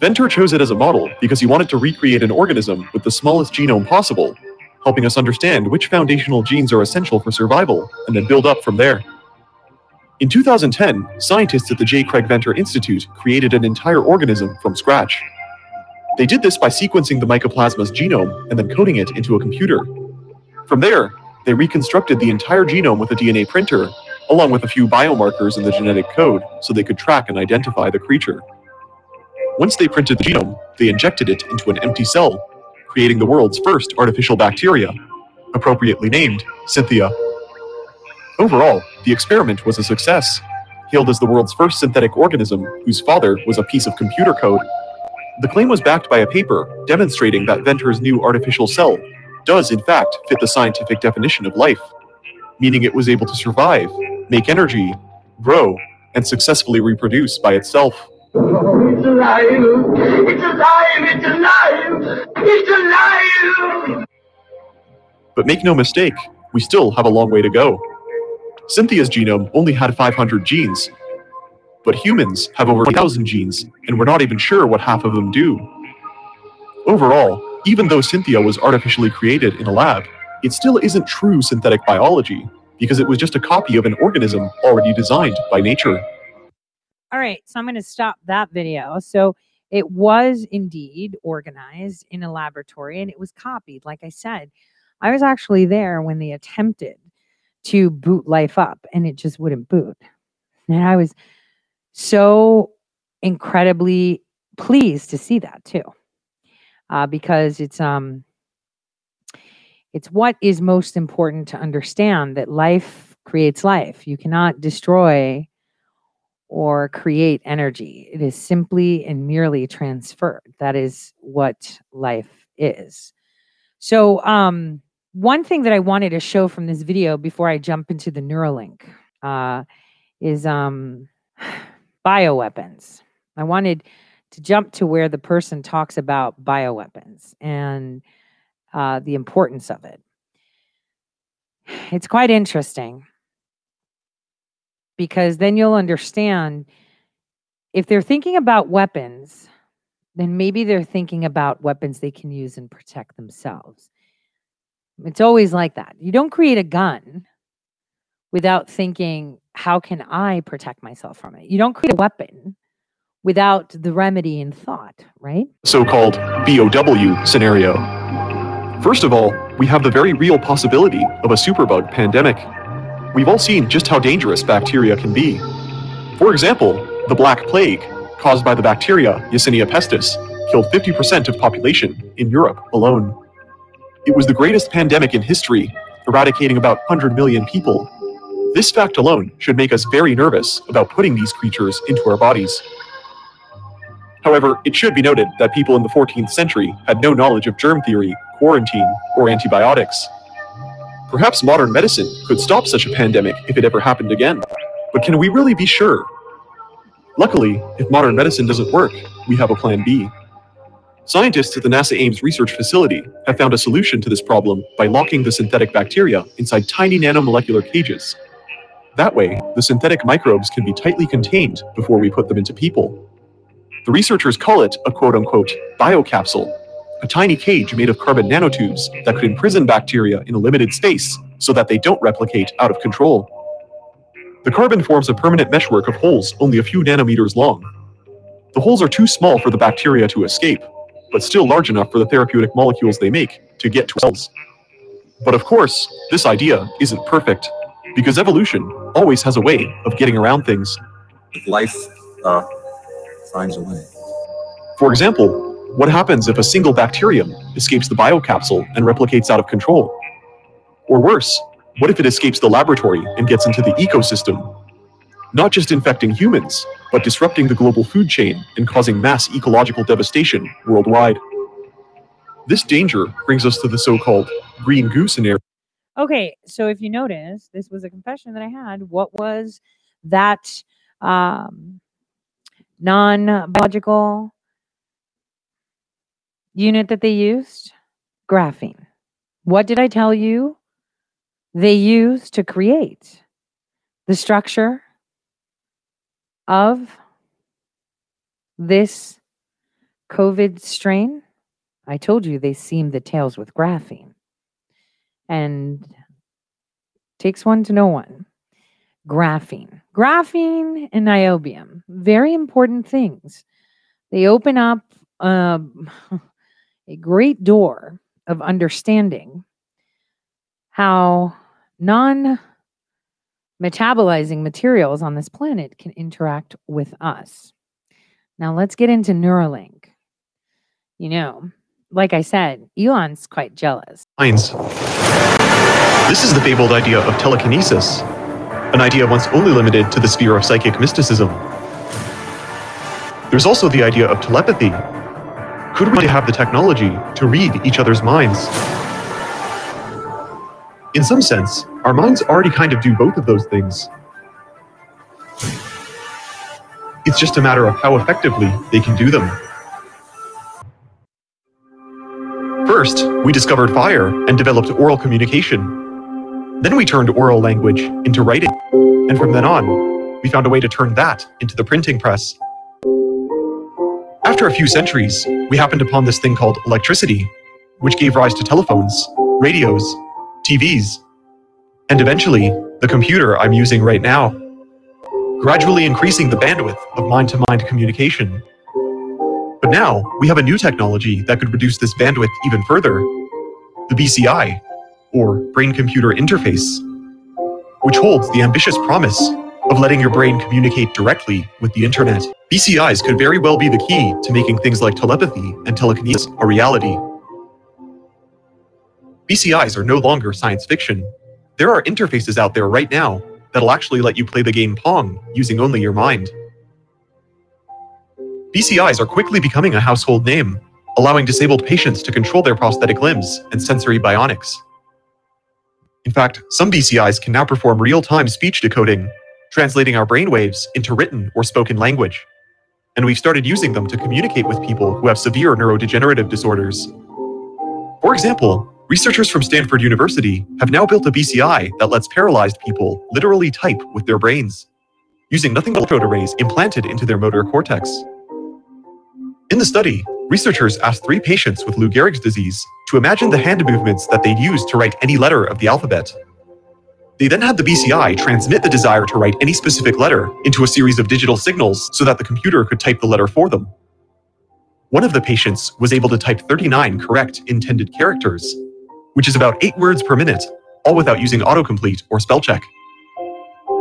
Venter chose it as a model because he wanted to recreate an organism with the smallest genome possible, helping us understand which foundational genes are essential for survival and then build up from there. In 2010, scientists at the J. Craig Venter Institute created an entire organism from scratch. They did this by sequencing the mycoplasma's genome and then coding it into a computer. From there, they reconstructed the entire genome with a DNA printer, along with a few biomarkers in the genetic code so they could track and identify the creature. Once they printed the genome, they injected it into an empty cell, creating the world's first artificial bacteria, appropriately named Synthia. Overall, the experiment was a success, hailed as the world's first synthetic organism whose father was a piece of computer code. The claim was backed by a paper demonstrating that Venter's new artificial cell does, in fact, fit the scientific definition of life, meaning it was able to survive, make energy, grow, and successfully reproduce by itself. It's alive! It's alive! It's alive! It's alive! But make no mistake, we still have a long way to go. Synthia's genome only had 500 genes, but humans have over 1,000 genes, and we're not even sure what half of them do. Overall, even though Synthia was artificially created in a lab, it still isn't true synthetic biology, because it was just a copy of an organism already designed by nature. All right, so I'm going to stop that video. So it was indeed organized in a laboratory and it was copied. Like I said, I was actually there when they attempted to boot life up and it just wouldn't boot. And I was so incredibly pleased to see that too. Uh, because it's um it's what is most important to understand that life creates life. You cannot destroy or create energy. It is simply and merely transferred. That is what life is. So um one thing that I wanted to show from this video before I jump into the Neuralink uh, is um, bioweapons. I wanted to jump to where the person talks about bioweapons. And uh, the importance of it. It's quite interesting because then you'll understand if they're thinking about weapons, then maybe they're thinking about weapons they can use and protect themselves. It's always like that. You don't create a gun without thinking, how can I protect myself from it? You don't create a weapon without the remedy in thought, right? So called BOW scenario. First of all, we have the very real possibility of a superbug pandemic. We've all seen just how dangerous bacteria can be. For example, the Black Plague, caused by the bacteria Yersinia pestis, killed 50% of population in Europe alone. It was the greatest pandemic in history, eradicating about 100 million people. This fact alone should make us very nervous about putting these creatures into our bodies. However, it should be noted that people in the 14th century had no knowledge of germ theory, quarantine, or antibiotics. Perhaps modern medicine could stop such a pandemic if it ever happened again. But can we really be sure? Luckily, if modern medicine doesn't work, we have a plan B. Scientists at the NASA Ames research facility have found a solution to this problem by locking the synthetic bacteria inside tiny nanomolecular cages. That way, the synthetic microbes can be tightly contained before we put them into people. The researchers call it a quote unquote biocapsule, a tiny cage made of carbon nanotubes that could imprison bacteria in a limited space so that they don't replicate out of control. The carbon forms a permanent meshwork of holes only a few nanometers long. The holes are too small for the bacteria to escape, but still large enough for the therapeutic molecules they make to get to cells. But of course, this idea isn't perfect, because evolution always has a way of getting around things. Life uh, finds a way. For example, what happens if a single bacterium escapes the biocapsule and replicates out of control? Or worse, what if it escapes the laboratory and gets into the ecosystem? Not just infecting humans, but disrupting the global food chain and causing mass ecological devastation worldwide. This danger brings us to the so called green goo scenario. Okay, so if you notice, this was a confession that I had. What was that um, non biological unit that they used? Graphene. What did I tell you they used to create the structure of this COVID strain? I told you they seamed the tails with graphene. And takes one to know one. Graphene. Graphene and niobium, very important things. They open up um, a great door of understanding how non metabolizing materials on this planet can interact with us. Now, let's get into Neuralink. You know, like I said, Elon's quite jealous. This is the fabled idea of telekinesis, an idea once only limited to the sphere of psychic mysticism. There's also the idea of telepathy. Could we have the technology to read each other's minds? In some sense, our minds already kind of do both of those things. It's just a matter of how effectively they can do them. First, we discovered fire and developed oral communication. Then we turned oral language into writing. And from then on, we found a way to turn that into the printing press. After a few centuries, we happened upon this thing called electricity, which gave rise to telephones, radios, TVs, and eventually, the computer I'm using right now, gradually increasing the bandwidth of mind to mind communication. But now, we have a new technology that could reduce this bandwidth even further the BCI, or Brain Computer Interface, which holds the ambitious promise of letting your brain communicate directly with the internet. BCIs could very well be the key to making things like telepathy and telekinesis a reality. BCIs are no longer science fiction. There are interfaces out there right now that'll actually let you play the game Pong using only your mind. BCIs are quickly becoming a household name, allowing disabled patients to control their prosthetic limbs and sensory bionics. In fact, some BCIs can now perform real time speech decoding, translating our brainwaves into written or spoken language. And we've started using them to communicate with people who have severe neurodegenerative disorders. For example, researchers from Stanford University have now built a BCI that lets paralyzed people literally type with their brains, using nothing but electrode arrays implanted into their motor cortex. In the study, researchers asked three patients with Lou Gehrig's disease to imagine the hand movements that they'd use to write any letter of the alphabet. They then had the BCI transmit the desire to write any specific letter into a series of digital signals so that the computer could type the letter for them. One of the patients was able to type 39 correct intended characters, which is about eight words per minute, all without using autocomplete or spell check.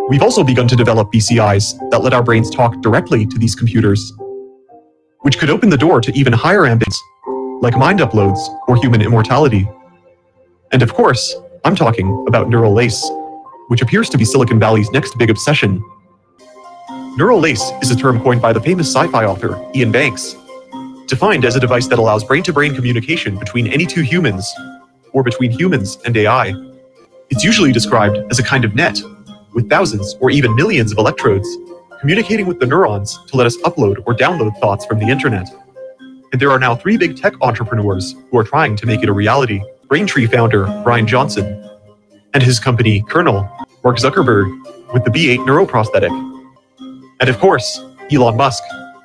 We've also begun to develop BCIs that let our brains talk directly to these computers, which could open the door to even higher ambitions, like mind uploads or human immortality. And of course, I'm talking about neural lace, which appears to be Silicon Valley's next big obsession. Neural lace is a term coined by the famous sci fi author Iain Banks, defined as a device that allows brain to brain communication between any two humans, or between humans and AI. It's usually described as a kind of net, with thousands or even millions of electrodes communicating with the neurons to let us upload or download thoughts from the internet. And there are now three big tech entrepreneurs who are trying to make it a reality. Braintree founder Brian Johnson and his company Kernel, Mark Zuckerberg, with the B8 neuroprosthetic. And of course, Elon Musk,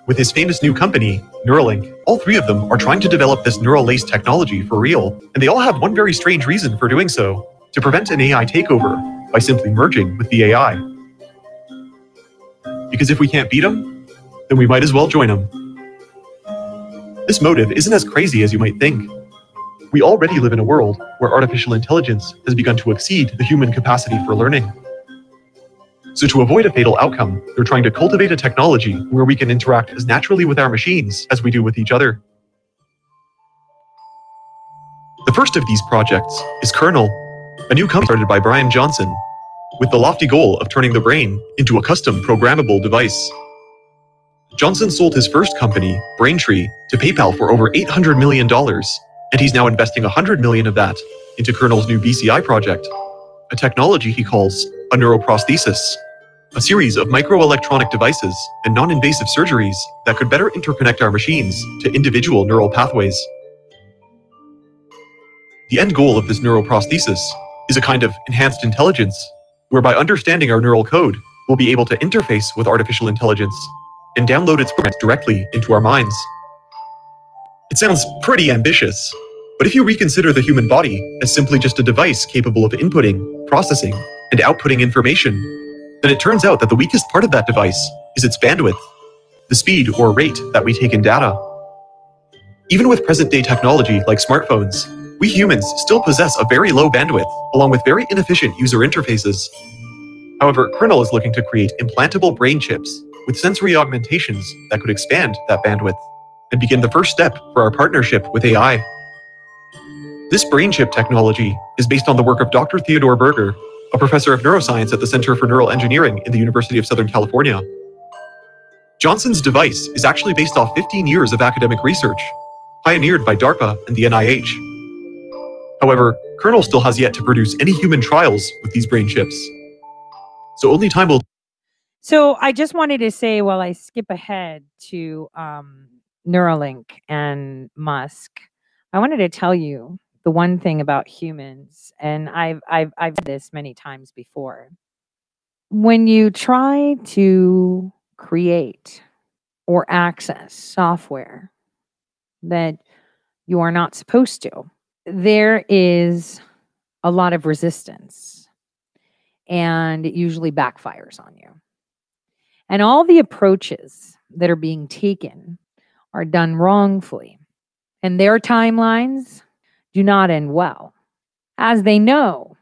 with his famous new company, Neuralink. All three of them are trying to develop this neural lace technology for real, and they all have one very strange reason for doing so to prevent an AI takeover by simply merging with the AI. Because if we can't beat them, then we might as well join them. This motive isn't as crazy as you might think. We already live in a world where artificial intelligence has begun to exceed the human capacity for learning. So, to avoid a fatal outcome, they're trying to cultivate a technology where we can interact as naturally with our machines as we do with each other. The first of these projects is Kernel, a new company started by Brian Johnson with the lofty goal of turning the brain into a custom programmable device. Johnson sold his first company, Braintree, to PayPal for over $800 million, and he's now investing 100 million of that into Kernel's new BCI project, a technology he calls a neuroprosthesis, a series of microelectronic devices and non invasive surgeries that could better interconnect our machines to individual neural pathways. The end goal of this neuroprosthesis is a kind of enhanced intelligence whereby understanding our neural code, we'll be able to interface with artificial intelligence and download its programs directly into our minds. It sounds pretty ambitious, but if you reconsider the human body as simply just a device capable of inputting, processing, and outputting information, then it turns out that the weakest part of that device is its bandwidth, the speed or rate that we take in data. Even with present day technology like smartphones, we humans still possess a very low bandwidth, along with very inefficient user interfaces. However, Kernel is looking to create implantable brain chips with sensory augmentations that could expand that bandwidth and begin the first step for our partnership with AI. This brain chip technology is based on the work of Dr. Theodore Berger, a professor of neuroscience at the Center for Neural Engineering in the University of Southern California. Johnson's device is actually based off 15 years of academic research, pioneered by DARPA and the NIH. However, Kernel still has yet to produce any human trials with these brain chips. So only time will So I just wanted to say while I skip ahead to um, Neuralink and Musk, I wanted to tell you the one thing about humans, and I've I've I've said this many times before. When you try to create or access software that you are not supposed to, there is a lot of resistance and it usually backfires on you. And all the approaches that are being taken are done wrongfully, and their timelines do not end well. As they know,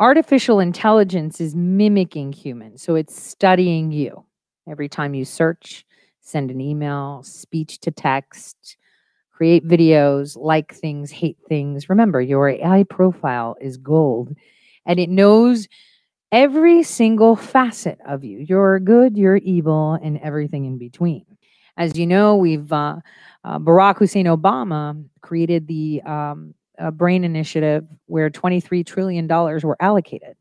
artificial intelligence is mimicking humans, so it's studying you. Every time you search, send an email, speech to text, create videos, like things, hate things. Remember, your AI profile is gold and it knows every single facet of you your good, your evil, and everything in between. As you know, we've uh, uh, Barack Hussein Obama created the um, uh, Brain Initiative where $23 trillion were allocated.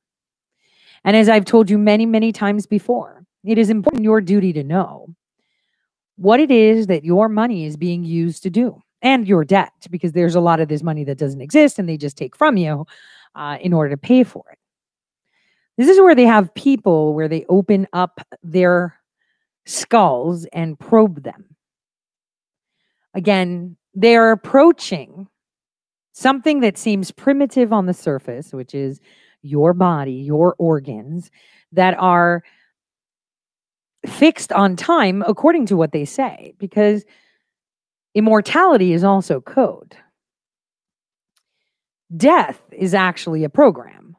And as I've told you many, many times before, it is important your duty to know what it is that your money is being used to do. and your debt because there's a lot of this money that doesn't exist and they just take from you uh, in order to pay for it. This is where they have people where they open up their skulls and probe them. Again, they're approaching something that seems primitive on the surface, which is your body, your organs that are fixed on time according to what they say, because immortality is also code. Death is actually a program.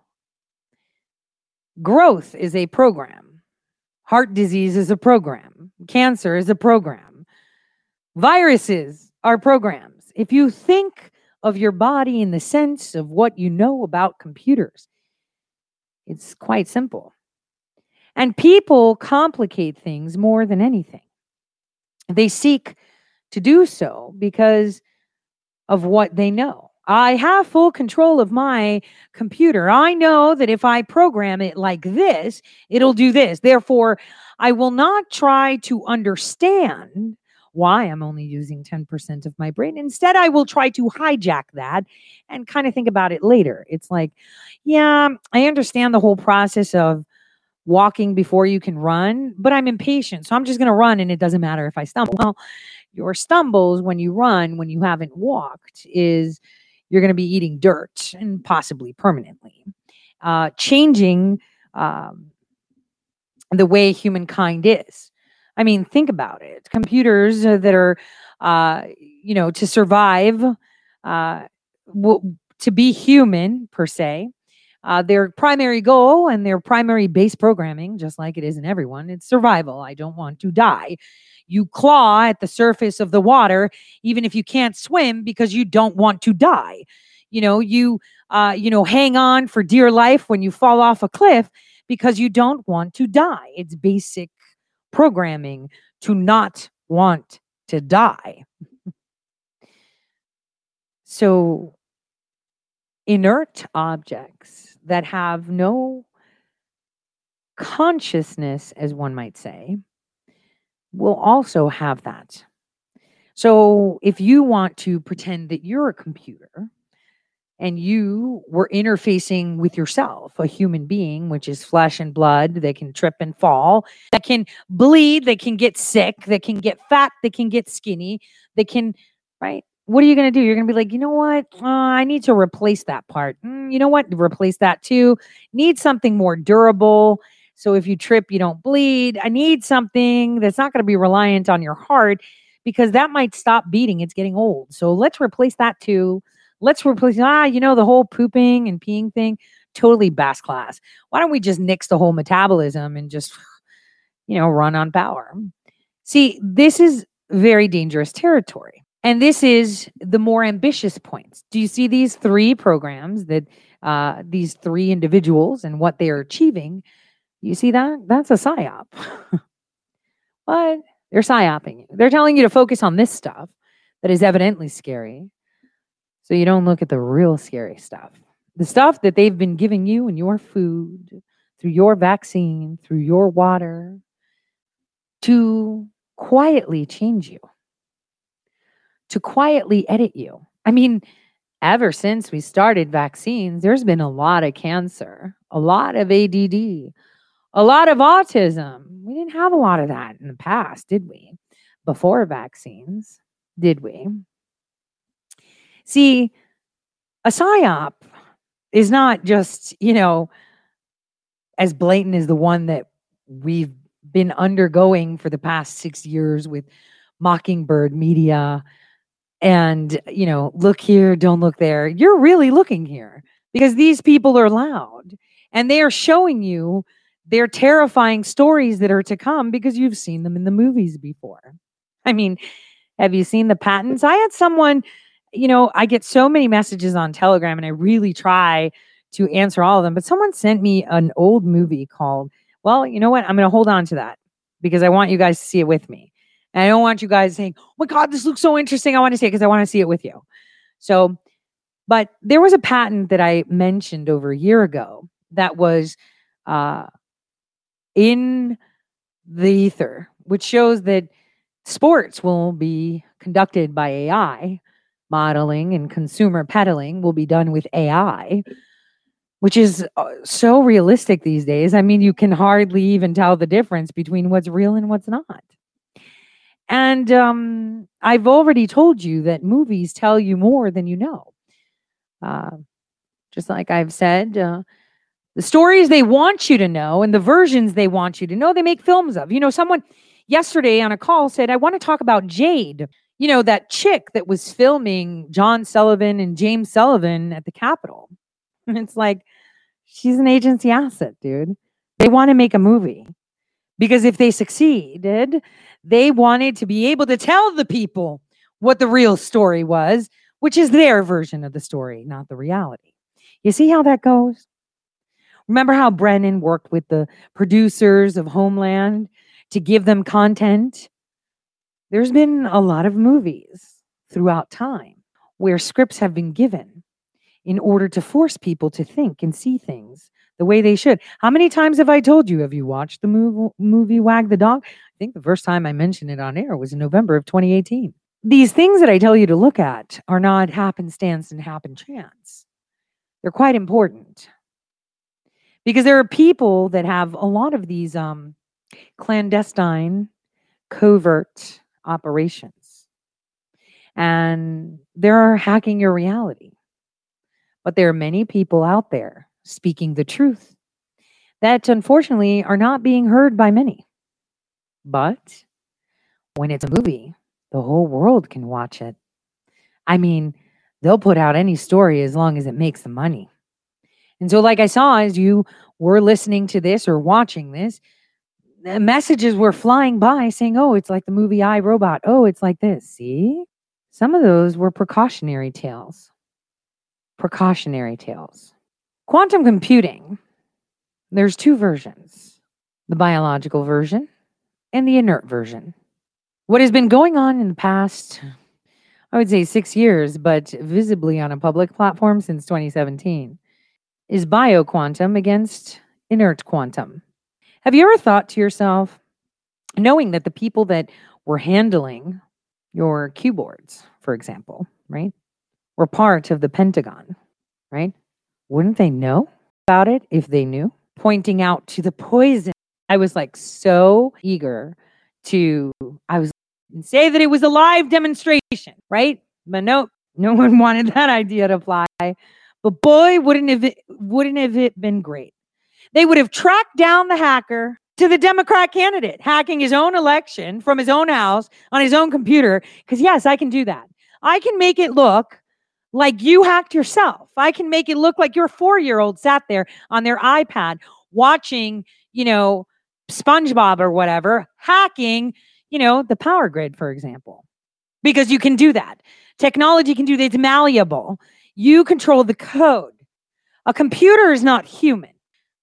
Growth is a program. Heart disease is a program. Cancer is a program. Viruses are programs. If you think of your body in the sense of what you know about computers, it's quite simple. And people complicate things more than anything. They seek to do so because of what they know. I have full control of my computer. I know that if I program it like this, it'll do this. Therefore, I will not try to understand why I'm only using 10% of my brain. Instead, I will try to hijack that and kind of think about it later. It's like, yeah, I understand the whole process of walking before you can run, but I'm impatient. So I'm just going to run and it doesn't matter if I stumble. Well, your stumbles when you run, when you haven't walked, is you're going to be eating dirt and possibly permanently. Uh, changing um, the way humankind is. I mean, think about it. Computers that are, uh, you know, to survive, uh, w- to be human per se, uh, their primary goal and their primary base programming, just like it is in everyone, it's survival. I don't want to die. You claw at the surface of the water, even if you can't swim, because you don't want to die. You know, you, uh, you know, hang on for dear life when you fall off a cliff because you don't want to die. It's basic programming to not want to die. so, inert objects that have no consciousness, as one might say, will also have that. So, if you want to pretend that you're a computer and you were interfacing with yourself, a human being, which is flesh and blood, that can trip and fall, that can bleed, that can get sick, that can get fat, that can get skinny, that can, right? What are you going to do? You're going to be like, you know what? Uh, I need to replace that part. Mm, you know what? Replace that too. Need something more durable. So if you trip, you don't bleed. I need something that's not going to be reliant on your heart because that might stop beating. It's getting old. So let's replace that too let's replace ah you know the whole pooping and peeing thing totally bass class why don't we just nix the whole metabolism and just you know run on power see this is very dangerous territory and this is the more ambitious points. Do you see these three programs that uh, these three individuals and what they are achieving? You see that? That's a psyop. What? They're psyoping you. They're telling you to focus on this stuff that is evidently scary so you don't look at the real scary stuff. The stuff that they've been giving you in your food, through your vaccine, through your water, to quietly change you, to quietly edit you. I mean, ever since we started vaccines, there's been a lot of cancer, a lot of ADD, a lot of autism. We didn't have a lot of that in the past, did we? Before vaccines, did we? See, a psyop is not just, you know, as blatant as the one that we've been undergoing for the past six years with Mockingbird Media and, you know, look here, don't look there. You're really looking here because these people are loud and they are showing you their terrifying stories that are to come because you've seen them in the movies before. I mean, have you seen the patents? I had someone you know, I get so many messages on Telegram and I really try to answer all of them. But someone sent me an old movie called, well, you know what? I'm going to hold on to that because I want you guys to see it with me. And I don't want you guys saying, oh my God, this looks so interesting. I want to see it because I want to see it with you. So, but there was a patent that I mentioned over a year ago that was uh, in the ether, which shows that sports will be conducted by AI modeling and consumer peddling will be done with AI, which is uh, so realistic these days. I mean, you can hardly even tell the difference between what's real and what's not. And um, I've already told you that movies tell you more than you know. Uh, just like I've said, uh, the stories they want you to know and the versions they want you to know, they make films of. You know, someone yesterday on a call said, I want to talk about Jade, you know, that chick that was filming John Sullivan and James Sullivan at the Capitol. And it's like, she's an agency asset, dude. They want to make a movie because if they succeeded, they wanted to be able to tell the people what the real story was, which is their version of the story, not the reality. You see how that goes? Remember how Brennan worked with the producers of Homeland to give them content? There's been a lot of movies throughout time where scripts have been given in order to force people to think and see things the way they should. How many times have I told you? Have you watched the movie, Wag the Dog? I think the first time I mentioned it on air was in November of 2018. These things that I tell you to look at are not happenstance and happen chance. They're quite important because there are people that have a lot of these um, clandestine, covert operations, and they're hacking your reality. But there are many people out there speaking the truth that unfortunately are not being heard by many. But when it's a movie, the whole world can watch it. I mean, they'll put out any story as long as it makes the money. And so, like I saw as you were listening to this or watching this, messages were flying by saying, Oh, it's like the movie I Robot. Oh, it's like this. See? Some of those were precautionary tales. Precautionary tales. Quantum computing, there's two versions the biological version and the inert version. What has been going on in the past I would say six years, but visibly on a public platform since 2017, is bioquantum against inert quantum. Have you ever thought to yourself, knowing that the people that were handling your keyboards, for example, right, were part of the Pentagon, right? Wouldn't they know about it if they knew? Pointing out to the poison. I was like so eager to, I was say that it was a live demonstration, right? But no, no one wanted that idea to fly. But boy, wouldn't have it, wouldn't have it been great? They would have tracked down the hacker to the Democrat candidate, hacking his own election from his own house on his own computer. Because yes, I can do that. I can make it look like you hacked yourself. I can make it look like your four-year-old sat there on their iPad watching, you know, SpongeBob or whatever, hacking you know, the power grid, for example, because you can do that. Technology can do that. It's malleable. You control the code. A computer is not human.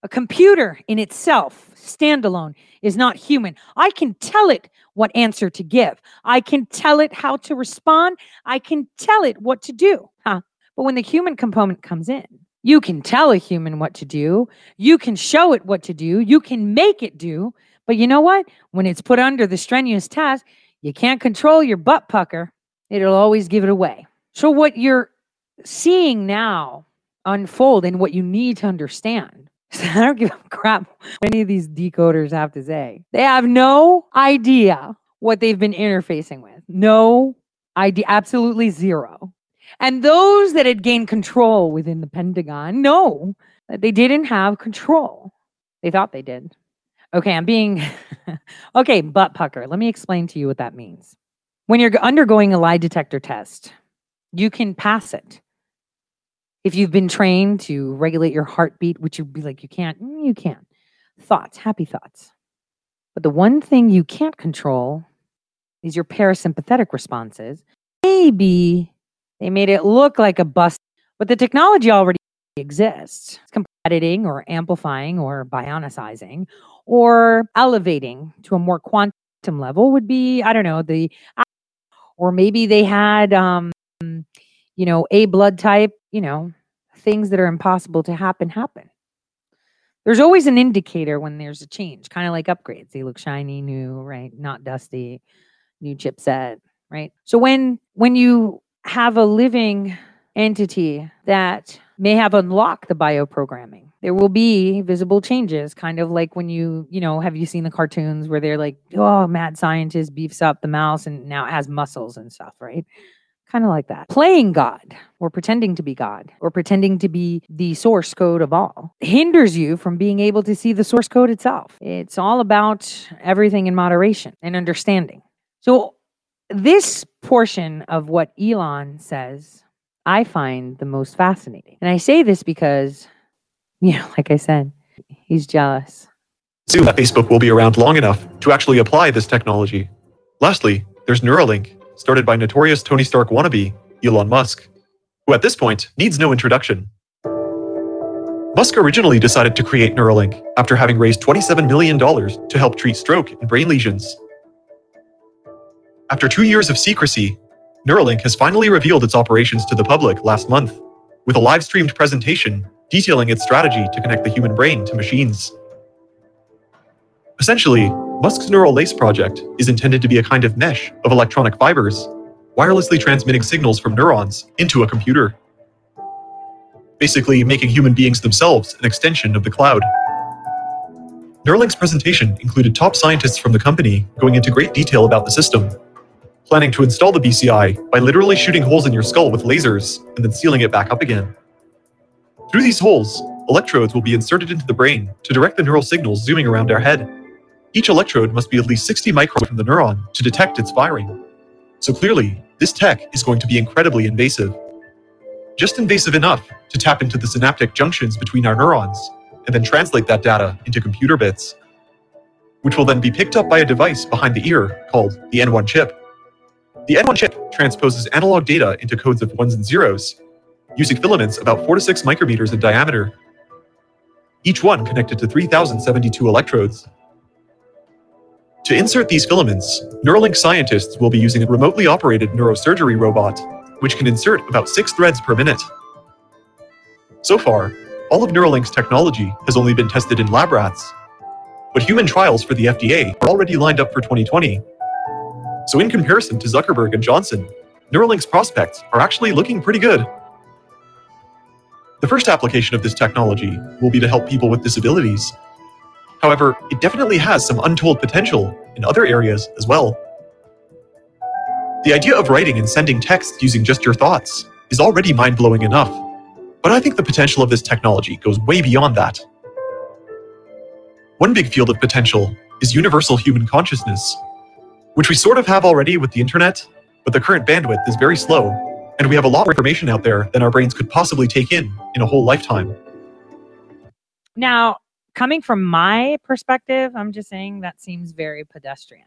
A computer in itself, standalone, is not human. I can tell it what answer to give. I can tell it how to respond. I can tell it what to do. Huh? But when the human component comes in, you can tell a human what to do. You can show it what to do. You can make it do. But you know what? When it's put under the strenuous task, you can't control your butt pucker. It'll always give it away. So, what you're seeing now unfold and what you need to understand I don't give a crap what any of these decoders have to say. They have no idea what they've been interfacing with. No idea, absolutely zero. And those that had gained control within the Pentagon know that they didn't have control. They thought they did. Okay, I'm being okay, butt pucker. Let me explain to you what that means. When you're undergoing a lie detector test, you can pass it. If you've been trained to regulate your heartbeat, which you'd be like, you can't, mm, you can't. Thoughts, happy thoughts. But the one thing you can't control is your parasympathetic responses. Maybe they made it look like a bust, but the technology already exists. It's editing or amplifying or bionicizing or elevating to a more quantum level would be i don't know the or maybe they had um you know a blood type you know things that are impossible to happen happen. There's always an indicator when there's a change kind of like upgrades. They look shiny new right? Not dusty new chipset right? So when when you have a living entity that may have unlocked the bioprogramming. There will be visible changes, kind of like when you, you know, have you seen the cartoons where they're like, oh, mad scientist beefs up the mouse and now it has muscles and stuff, right? Kind of like that. Playing God or pretending to be God or pretending to be the source code of all hinders you from being able to see the source code itself. It's all about everything in moderation and understanding. So, this portion of what Elon says, I find the most fascinating. And I say this because, you know, like I said, he's jealous. Soon that Facebook will be around long enough to actually apply this technology. Lastly, there's Neuralink, started by notorious Tony Stark wannabe, Elon Musk, who at this point needs no introduction. Musk originally decided to create Neuralink after having raised $27 million to help treat stroke and brain lesions. After two years of secrecy, Neuralink has finally revealed its operations to the public last month, with a live streamed presentation detailing its strategy to connect the human brain to machines. Essentially, Musk's Neural Lace project is intended to be a kind of mesh of electronic fibers, wirelessly transmitting signals from neurons into a computer. Basically, making human beings themselves an extension of the cloud. Neuralink's presentation included top scientists from the company going into great detail about the system planning to install the BCI by literally shooting holes in your skull with lasers and then sealing it back up again. Through these holes, electrodes will be inserted into the brain to direct the neural signals zooming around our head. Each electrode must be at least 60 microns from the neuron to detect its firing. So clearly, this tech is going to be incredibly invasive. Just invasive enough to tap into the synaptic junctions between our neurons and then translate that data into computer bits, which will then be picked up by a device behind the ear called the N1 chip. The N1 chip transposes analog data into codes of ones and zeros, using filaments about 4 to 6 micrometers in diameter, each one connected to 3072 electrodes. To insert these filaments, Neuralink scientists will be using a remotely operated neurosurgery robot, which can insert about 6 threads per minute. So far, all of Neuralink's technology has only been tested in lab rats, but human trials for the FDA are already lined up for 2020 so, in comparison to Zuckerberg and Johnson, Neuralink's prospects are actually looking pretty good. The first application of this technology will be to help people with disabilities. However, it definitely has some untold potential in other areas as well. The idea of writing and sending text using just your thoughts is already mind blowing enough, but I think the potential of this technology goes way beyond that. One big field of potential is universal human consciousness which we sort of have already with the internet, but the current bandwidth is very slow, and we have a lot more information out there than our brains could possibly take in in a whole lifetime. Now, coming from my perspective, I'm just saying that seems very pedestrian.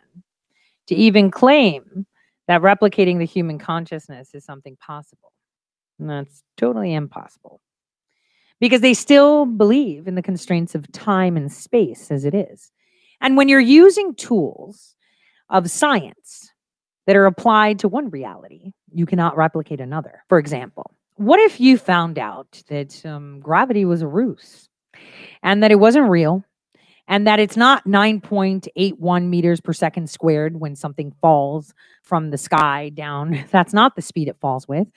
To even claim that replicating the human consciousness is something possible. And that's totally impossible. Because they still believe in the constraints of time and space as it is. And when you're using tools of science that are applied to one reality, you cannot replicate another. For example, what if you found out that um, gravity was a ruse and that it wasn't real and that it's not 9.81 meters per second squared when something falls from the sky down? That's not the speed it falls with,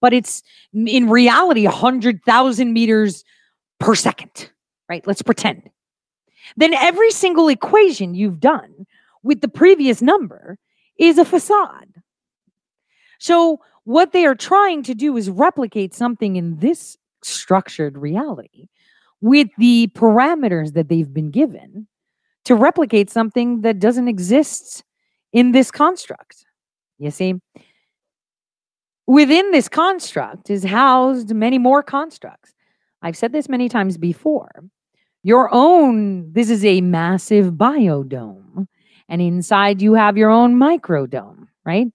but it's in reality 100,000 meters per second, right? Let's pretend. Then every single equation you've done with the previous number is a facade. So, what they are trying to do is replicate something in this structured reality with the parameters that they've been given to replicate something that doesn't exist in this construct. You see? Within this construct is housed many more constructs. I've said this many times before. Your own, this is a massive biodome and inside you have your own microdome, right?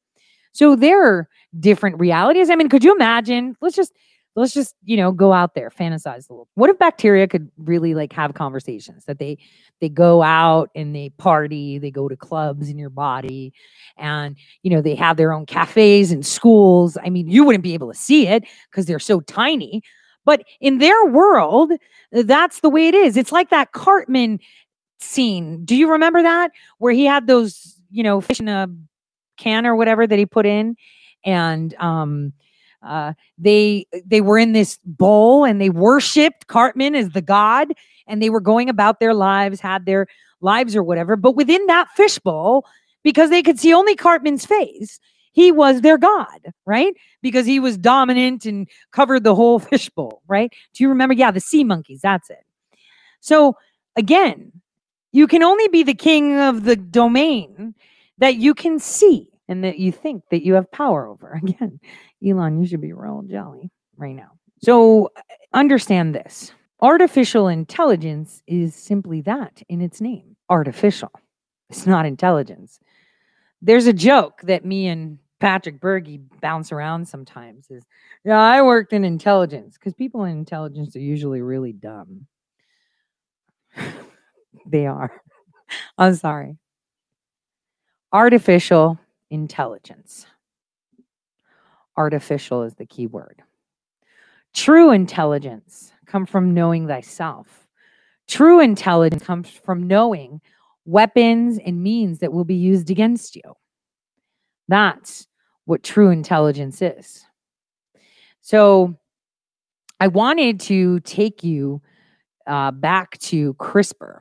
So there are different realities. I mean, could you imagine? Let's just let's just you know go out there fantasize a little what if bacteria could really like have conversations that they they go out and they party they go to clubs in your body and you know they have their own cafes and schools i mean you wouldn't be able to see it because they're so tiny but in their world that's the way it is it's like that cartman scene. Do you remember that where he had those, you know, fish in a can or whatever that he put in, and um, uh, they they were in this bowl and they worshipped Cartman as the god, and they were going about their lives, had their lives or whatever. But within that fishbowl, because they could see only Cartman's face, he was their god, right? Because he was dominant and covered the whole fishbowl, right? Do you remember? Yeah, the sea monkeys. That's it. So again, you can only be the king of the domain that you can see and that you think that you have power over. Again, Elon, you should be real jelly right now. So understand this artificial intelligence is simply that in its name artificial. It's not intelligence. There's a joke that me and Patrick Byrne bounce around sometimes is, yeah, I worked in intelligence because people in intelligence are usually really dumb. They are. I'm sorry. Artificial intelligence. Artificial is the key word. True intelligence comes from knowing thyself. True intelligence comes from knowing weapons and means that will be used against you. That's what true intelligence is. So I wanted to take you uh, back to CRISPR,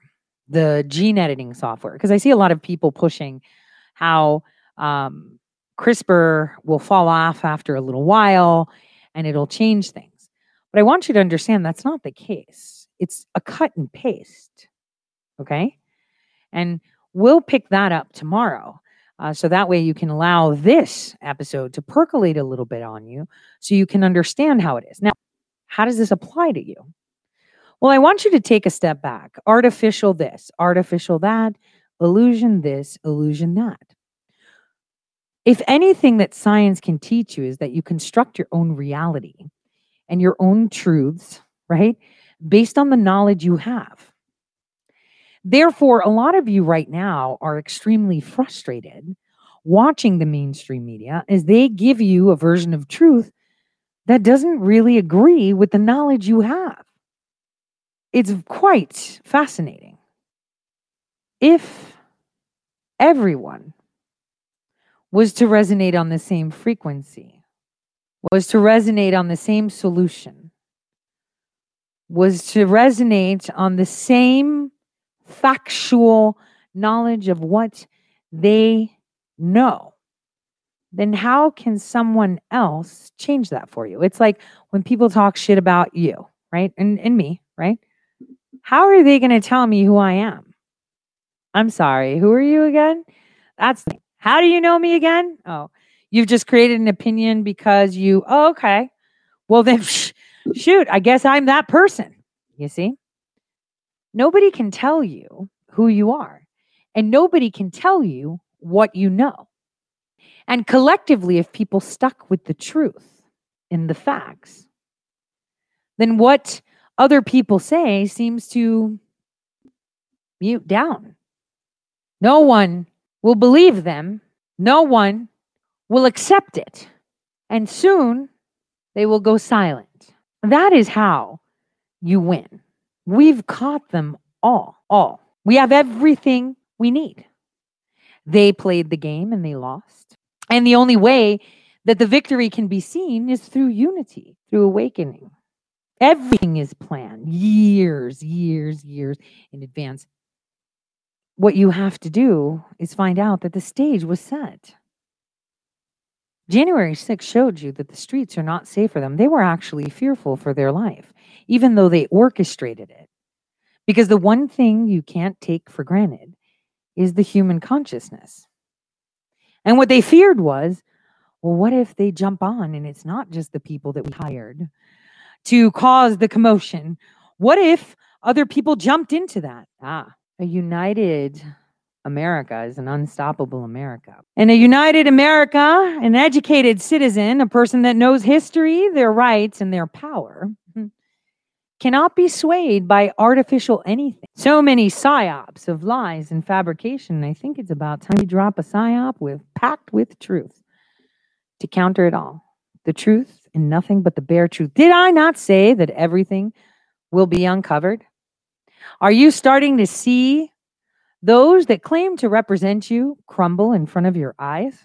the gene editing software, because I see a lot of people pushing how um, CRISPR will fall off after a little while and it'll change things. But I want you to understand that's not the case. It's a cut and paste. Okay. And we'll pick that up tomorrow. Uh, so that way you can allow this episode to percolate a little bit on you so you can understand how it is. Now, how does this apply to you? Well, I want you to take a step back. Artificial this, artificial that, illusion this, illusion that. If anything that science can teach you is that you construct your own reality and your own truths, right? Based on the knowledge you have. Therefore, a lot of you right now are extremely frustrated watching the mainstream media as they give you a version of truth that doesn't really agree with the knowledge you have. It's quite fascinating. If everyone was to resonate on the same frequency, was to resonate on the same solution, was to resonate on the same factual knowledge of what they know, then how can someone else change that for you? It's like when people talk shit about you, right? And, and me, right? How are they going to tell me who I am? I'm sorry. Who are you again? That's how do you know me again? Oh, you've just created an opinion because you, oh, okay. Well, then, shoot, I guess I'm that person. You see? Nobody can tell you who you are, and nobody can tell you what you know. And collectively, if people stuck with the truth in the facts, then what other people say seems to mute down. No one will believe them, no one will accept it, and soon they will go silent. That is how you win. We've caught them all, all. We have everything we need. They played the game and they lost. And the only way that the victory can be seen is through unity, through awakening. Everything is planned years, years, years in advance what you have to do is find out that the stage was set. January 6 showed you that the streets are not safe for them. They were actually fearful for their life, even though they orchestrated it. Because the one thing you can't take for granted is the human consciousness. And what they feared was well, what if they jump on and it's not just the people that we hired to cause the commotion? What if other people jumped into that? Ah, a united America is an unstoppable America. And a united America, an educated citizen, a person that knows history, their rights, and their power, hmm, cannot be swayed by artificial anything. So many psyops of lies and fabrication. I think it's about time you drop a psyop with packed with truth to counter it all. The truth and nothing but the bare truth. Did I not say that everything will be uncovered? Are you starting to see those that claim to represent you crumble in front of your eyes?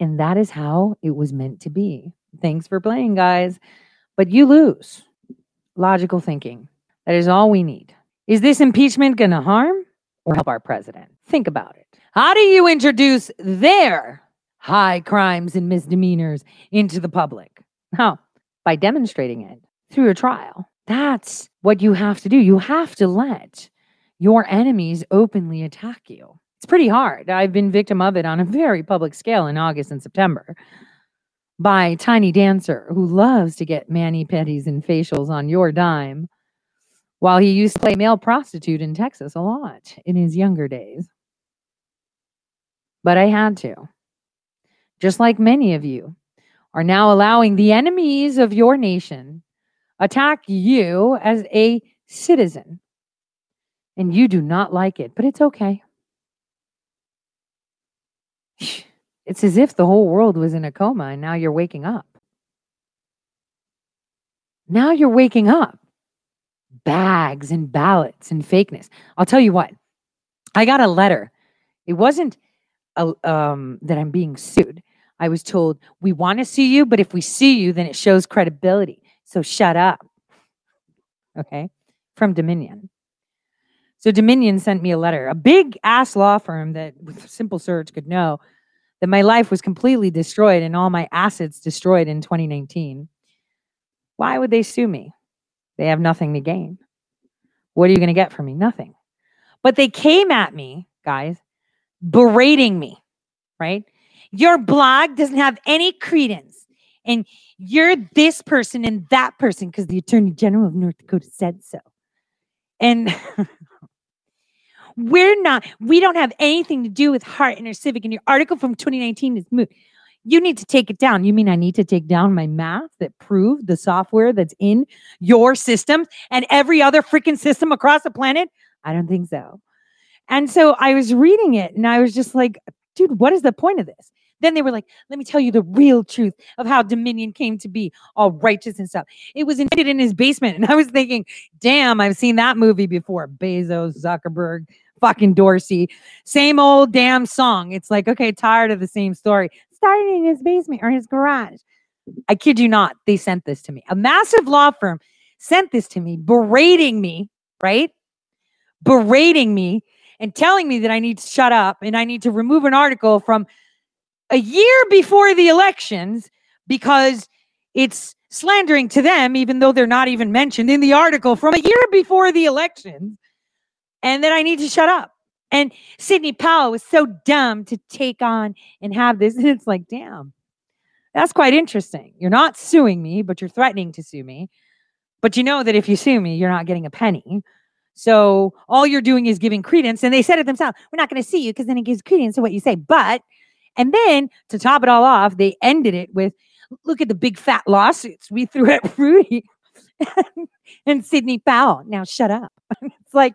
And that is how it was meant to be. Thanks for playing, guys. But you lose. Logical thinking. That is all we need. Is this impeachment going to harm or help our president? Think about it. How do you introduce their high crimes and misdemeanors into the public? How? By demonstrating it through a trial. That's what you have to do. You have to let your enemies openly attack you. It's pretty hard. I've been victim of it on a very public scale in August and September by Tiny Dancer, who loves to get mani pedis and facials on your dime, while he used to play male prostitute in Texas a lot in his younger days. But I had to. Just like many of you are now allowing the enemies of your nation attack you as a citizen. And you do not like it, but it's okay. It's as if the whole world was in a coma and now you're waking up. Now you're waking up. Bags and ballots and fakeness. I'll tell you what, I got a letter. It wasn't a, um, that I'm being sued. I was told, we want to see you, but if we see you, then it shows credibility. So shut up. Okay. From Dominion. So Dominion sent me a letter, a big ass law firm that with simple search could know that my life was completely destroyed and all my assets destroyed in 2019. Why would they sue me? They have nothing to gain. What are you going to get from me? Nothing. But they came at me, guys, berating me, right? Your blog doesn't have any credence. And you're this person and that person because the Attorney General of North Dakota said so. And we're not, we don't have anything to do with Hart InterCivic. And your article from 2019 is moot. You need to take it down. You mean I need to take down my math that proved the software that's in your system and every other freaking system across the planet? I don't think so. And so I was reading it and I was just like, dude, what is the point of this? Then they were like, let me tell you the real truth of how Dominion came to be all righteous and stuff. It was invented in his basement. And I was thinking, damn, I've seen that movie before. Bezos, Zuckerberg, fucking Dorsey. Same old damn song. It's like, okay, tired of the same story. Started in his basement or his garage. I kid you not, they sent this to me. A massive law firm sent this to me, berating me, right? Berating me and telling me that I need to shut up and I need to remove an article from a year before the elections because it's slandering to them, even though they're not even mentioned in the article from a year before the elections, and that I need to shut up. And Sidney Powell was so dumb to take on and have this. And it's like, damn, that's quite interesting. You're not suing me, but you're threatening to sue me. But you know that if you sue me, you're not getting a penny. So all you're doing is giving credence. And they said it themselves we're not going to see you because then it gives credence to what you say. But and then to top it all off, they ended it with look at the big fat lawsuits we threw at Rudy and, and Sidney Powell. Now shut up. it's like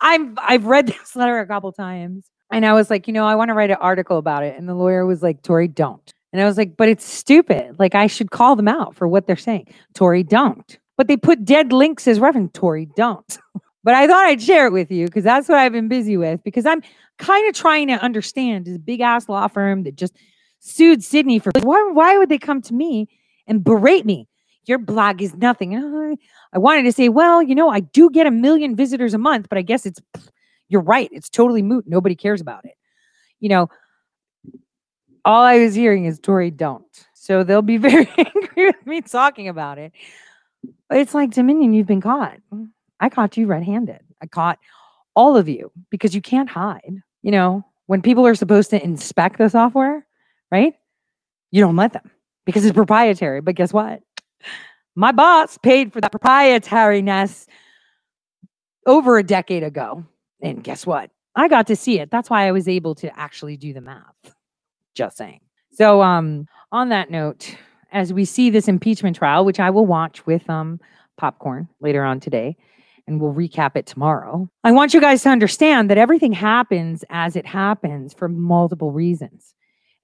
I've I've read this letter a couple times. And I was like, you know, I want to write an article about it. And the lawyer was like, Tori, don't. And I was like, but it's stupid. Like I should call them out for what they're saying. Tori, don't. But they put dead links as reference. Tori, don't. But I thought I'd share it with you because that's what I've been busy with because I'm kind of trying to understand this big ass law firm that just sued Sidney for why why would they come to me and berate me? Your blog is nothing. I wanted to say, well, you know, I do get a million visitors a month, but I guess it's you're right. It's totally moot. Nobody cares about it. You know, all I was hearing is Tori don't. So they'll be very angry with me talking about it. But it's like Dominion, you've been caught. I caught you red handed. I caught all of you because you can't hide you know, when people are supposed to inspect the software, right? You don't let them because it's proprietary. But guess what? My boss paid for that proprietariness over a decade ago. And guess what? I got to see it. That's why I was able to actually do the math. Just saying. So um on that note, as we see this impeachment trial, which I will watch with um popcorn later on today, and we'll recap it tomorrow. I want you guys to understand that everything happens as it happens for multiple reasons.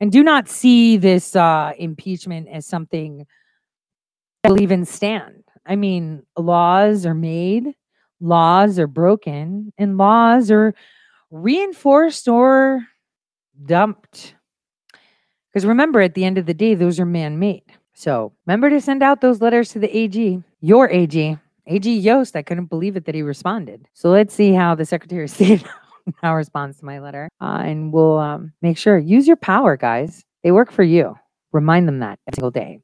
And do not see this uh, impeachment as something that will even stand. I mean, laws are made, laws are broken, and laws are reinforced or dumped. Because remember, at the end of the day, those are man made. So remember to send out those letters to the AG, your AG, AG Yost. I couldn't believe it that he responded. So let's see how the Secretary of State now responds to my letter. Uh, and we'll um, make sure, use your power, guys. They work for you. Remind them that every single day.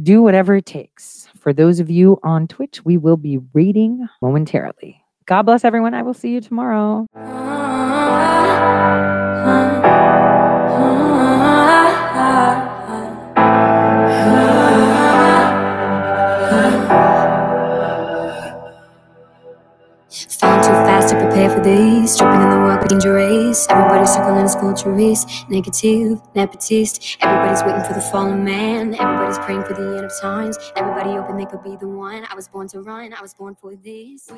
Do whatever it takes. For those of you on Twitch, we will be reading momentarily. God bless everyone. I will see you tomorrow. Falling too fast to prepare for these. Tripping in the world, with dangerous. Everybody's circling vultures. Negative, nepotist. Everybody's waiting for the fallen man. Everybody's praying for the end of times. Everybody hoping they could be the one. I was born to run. I was born for this.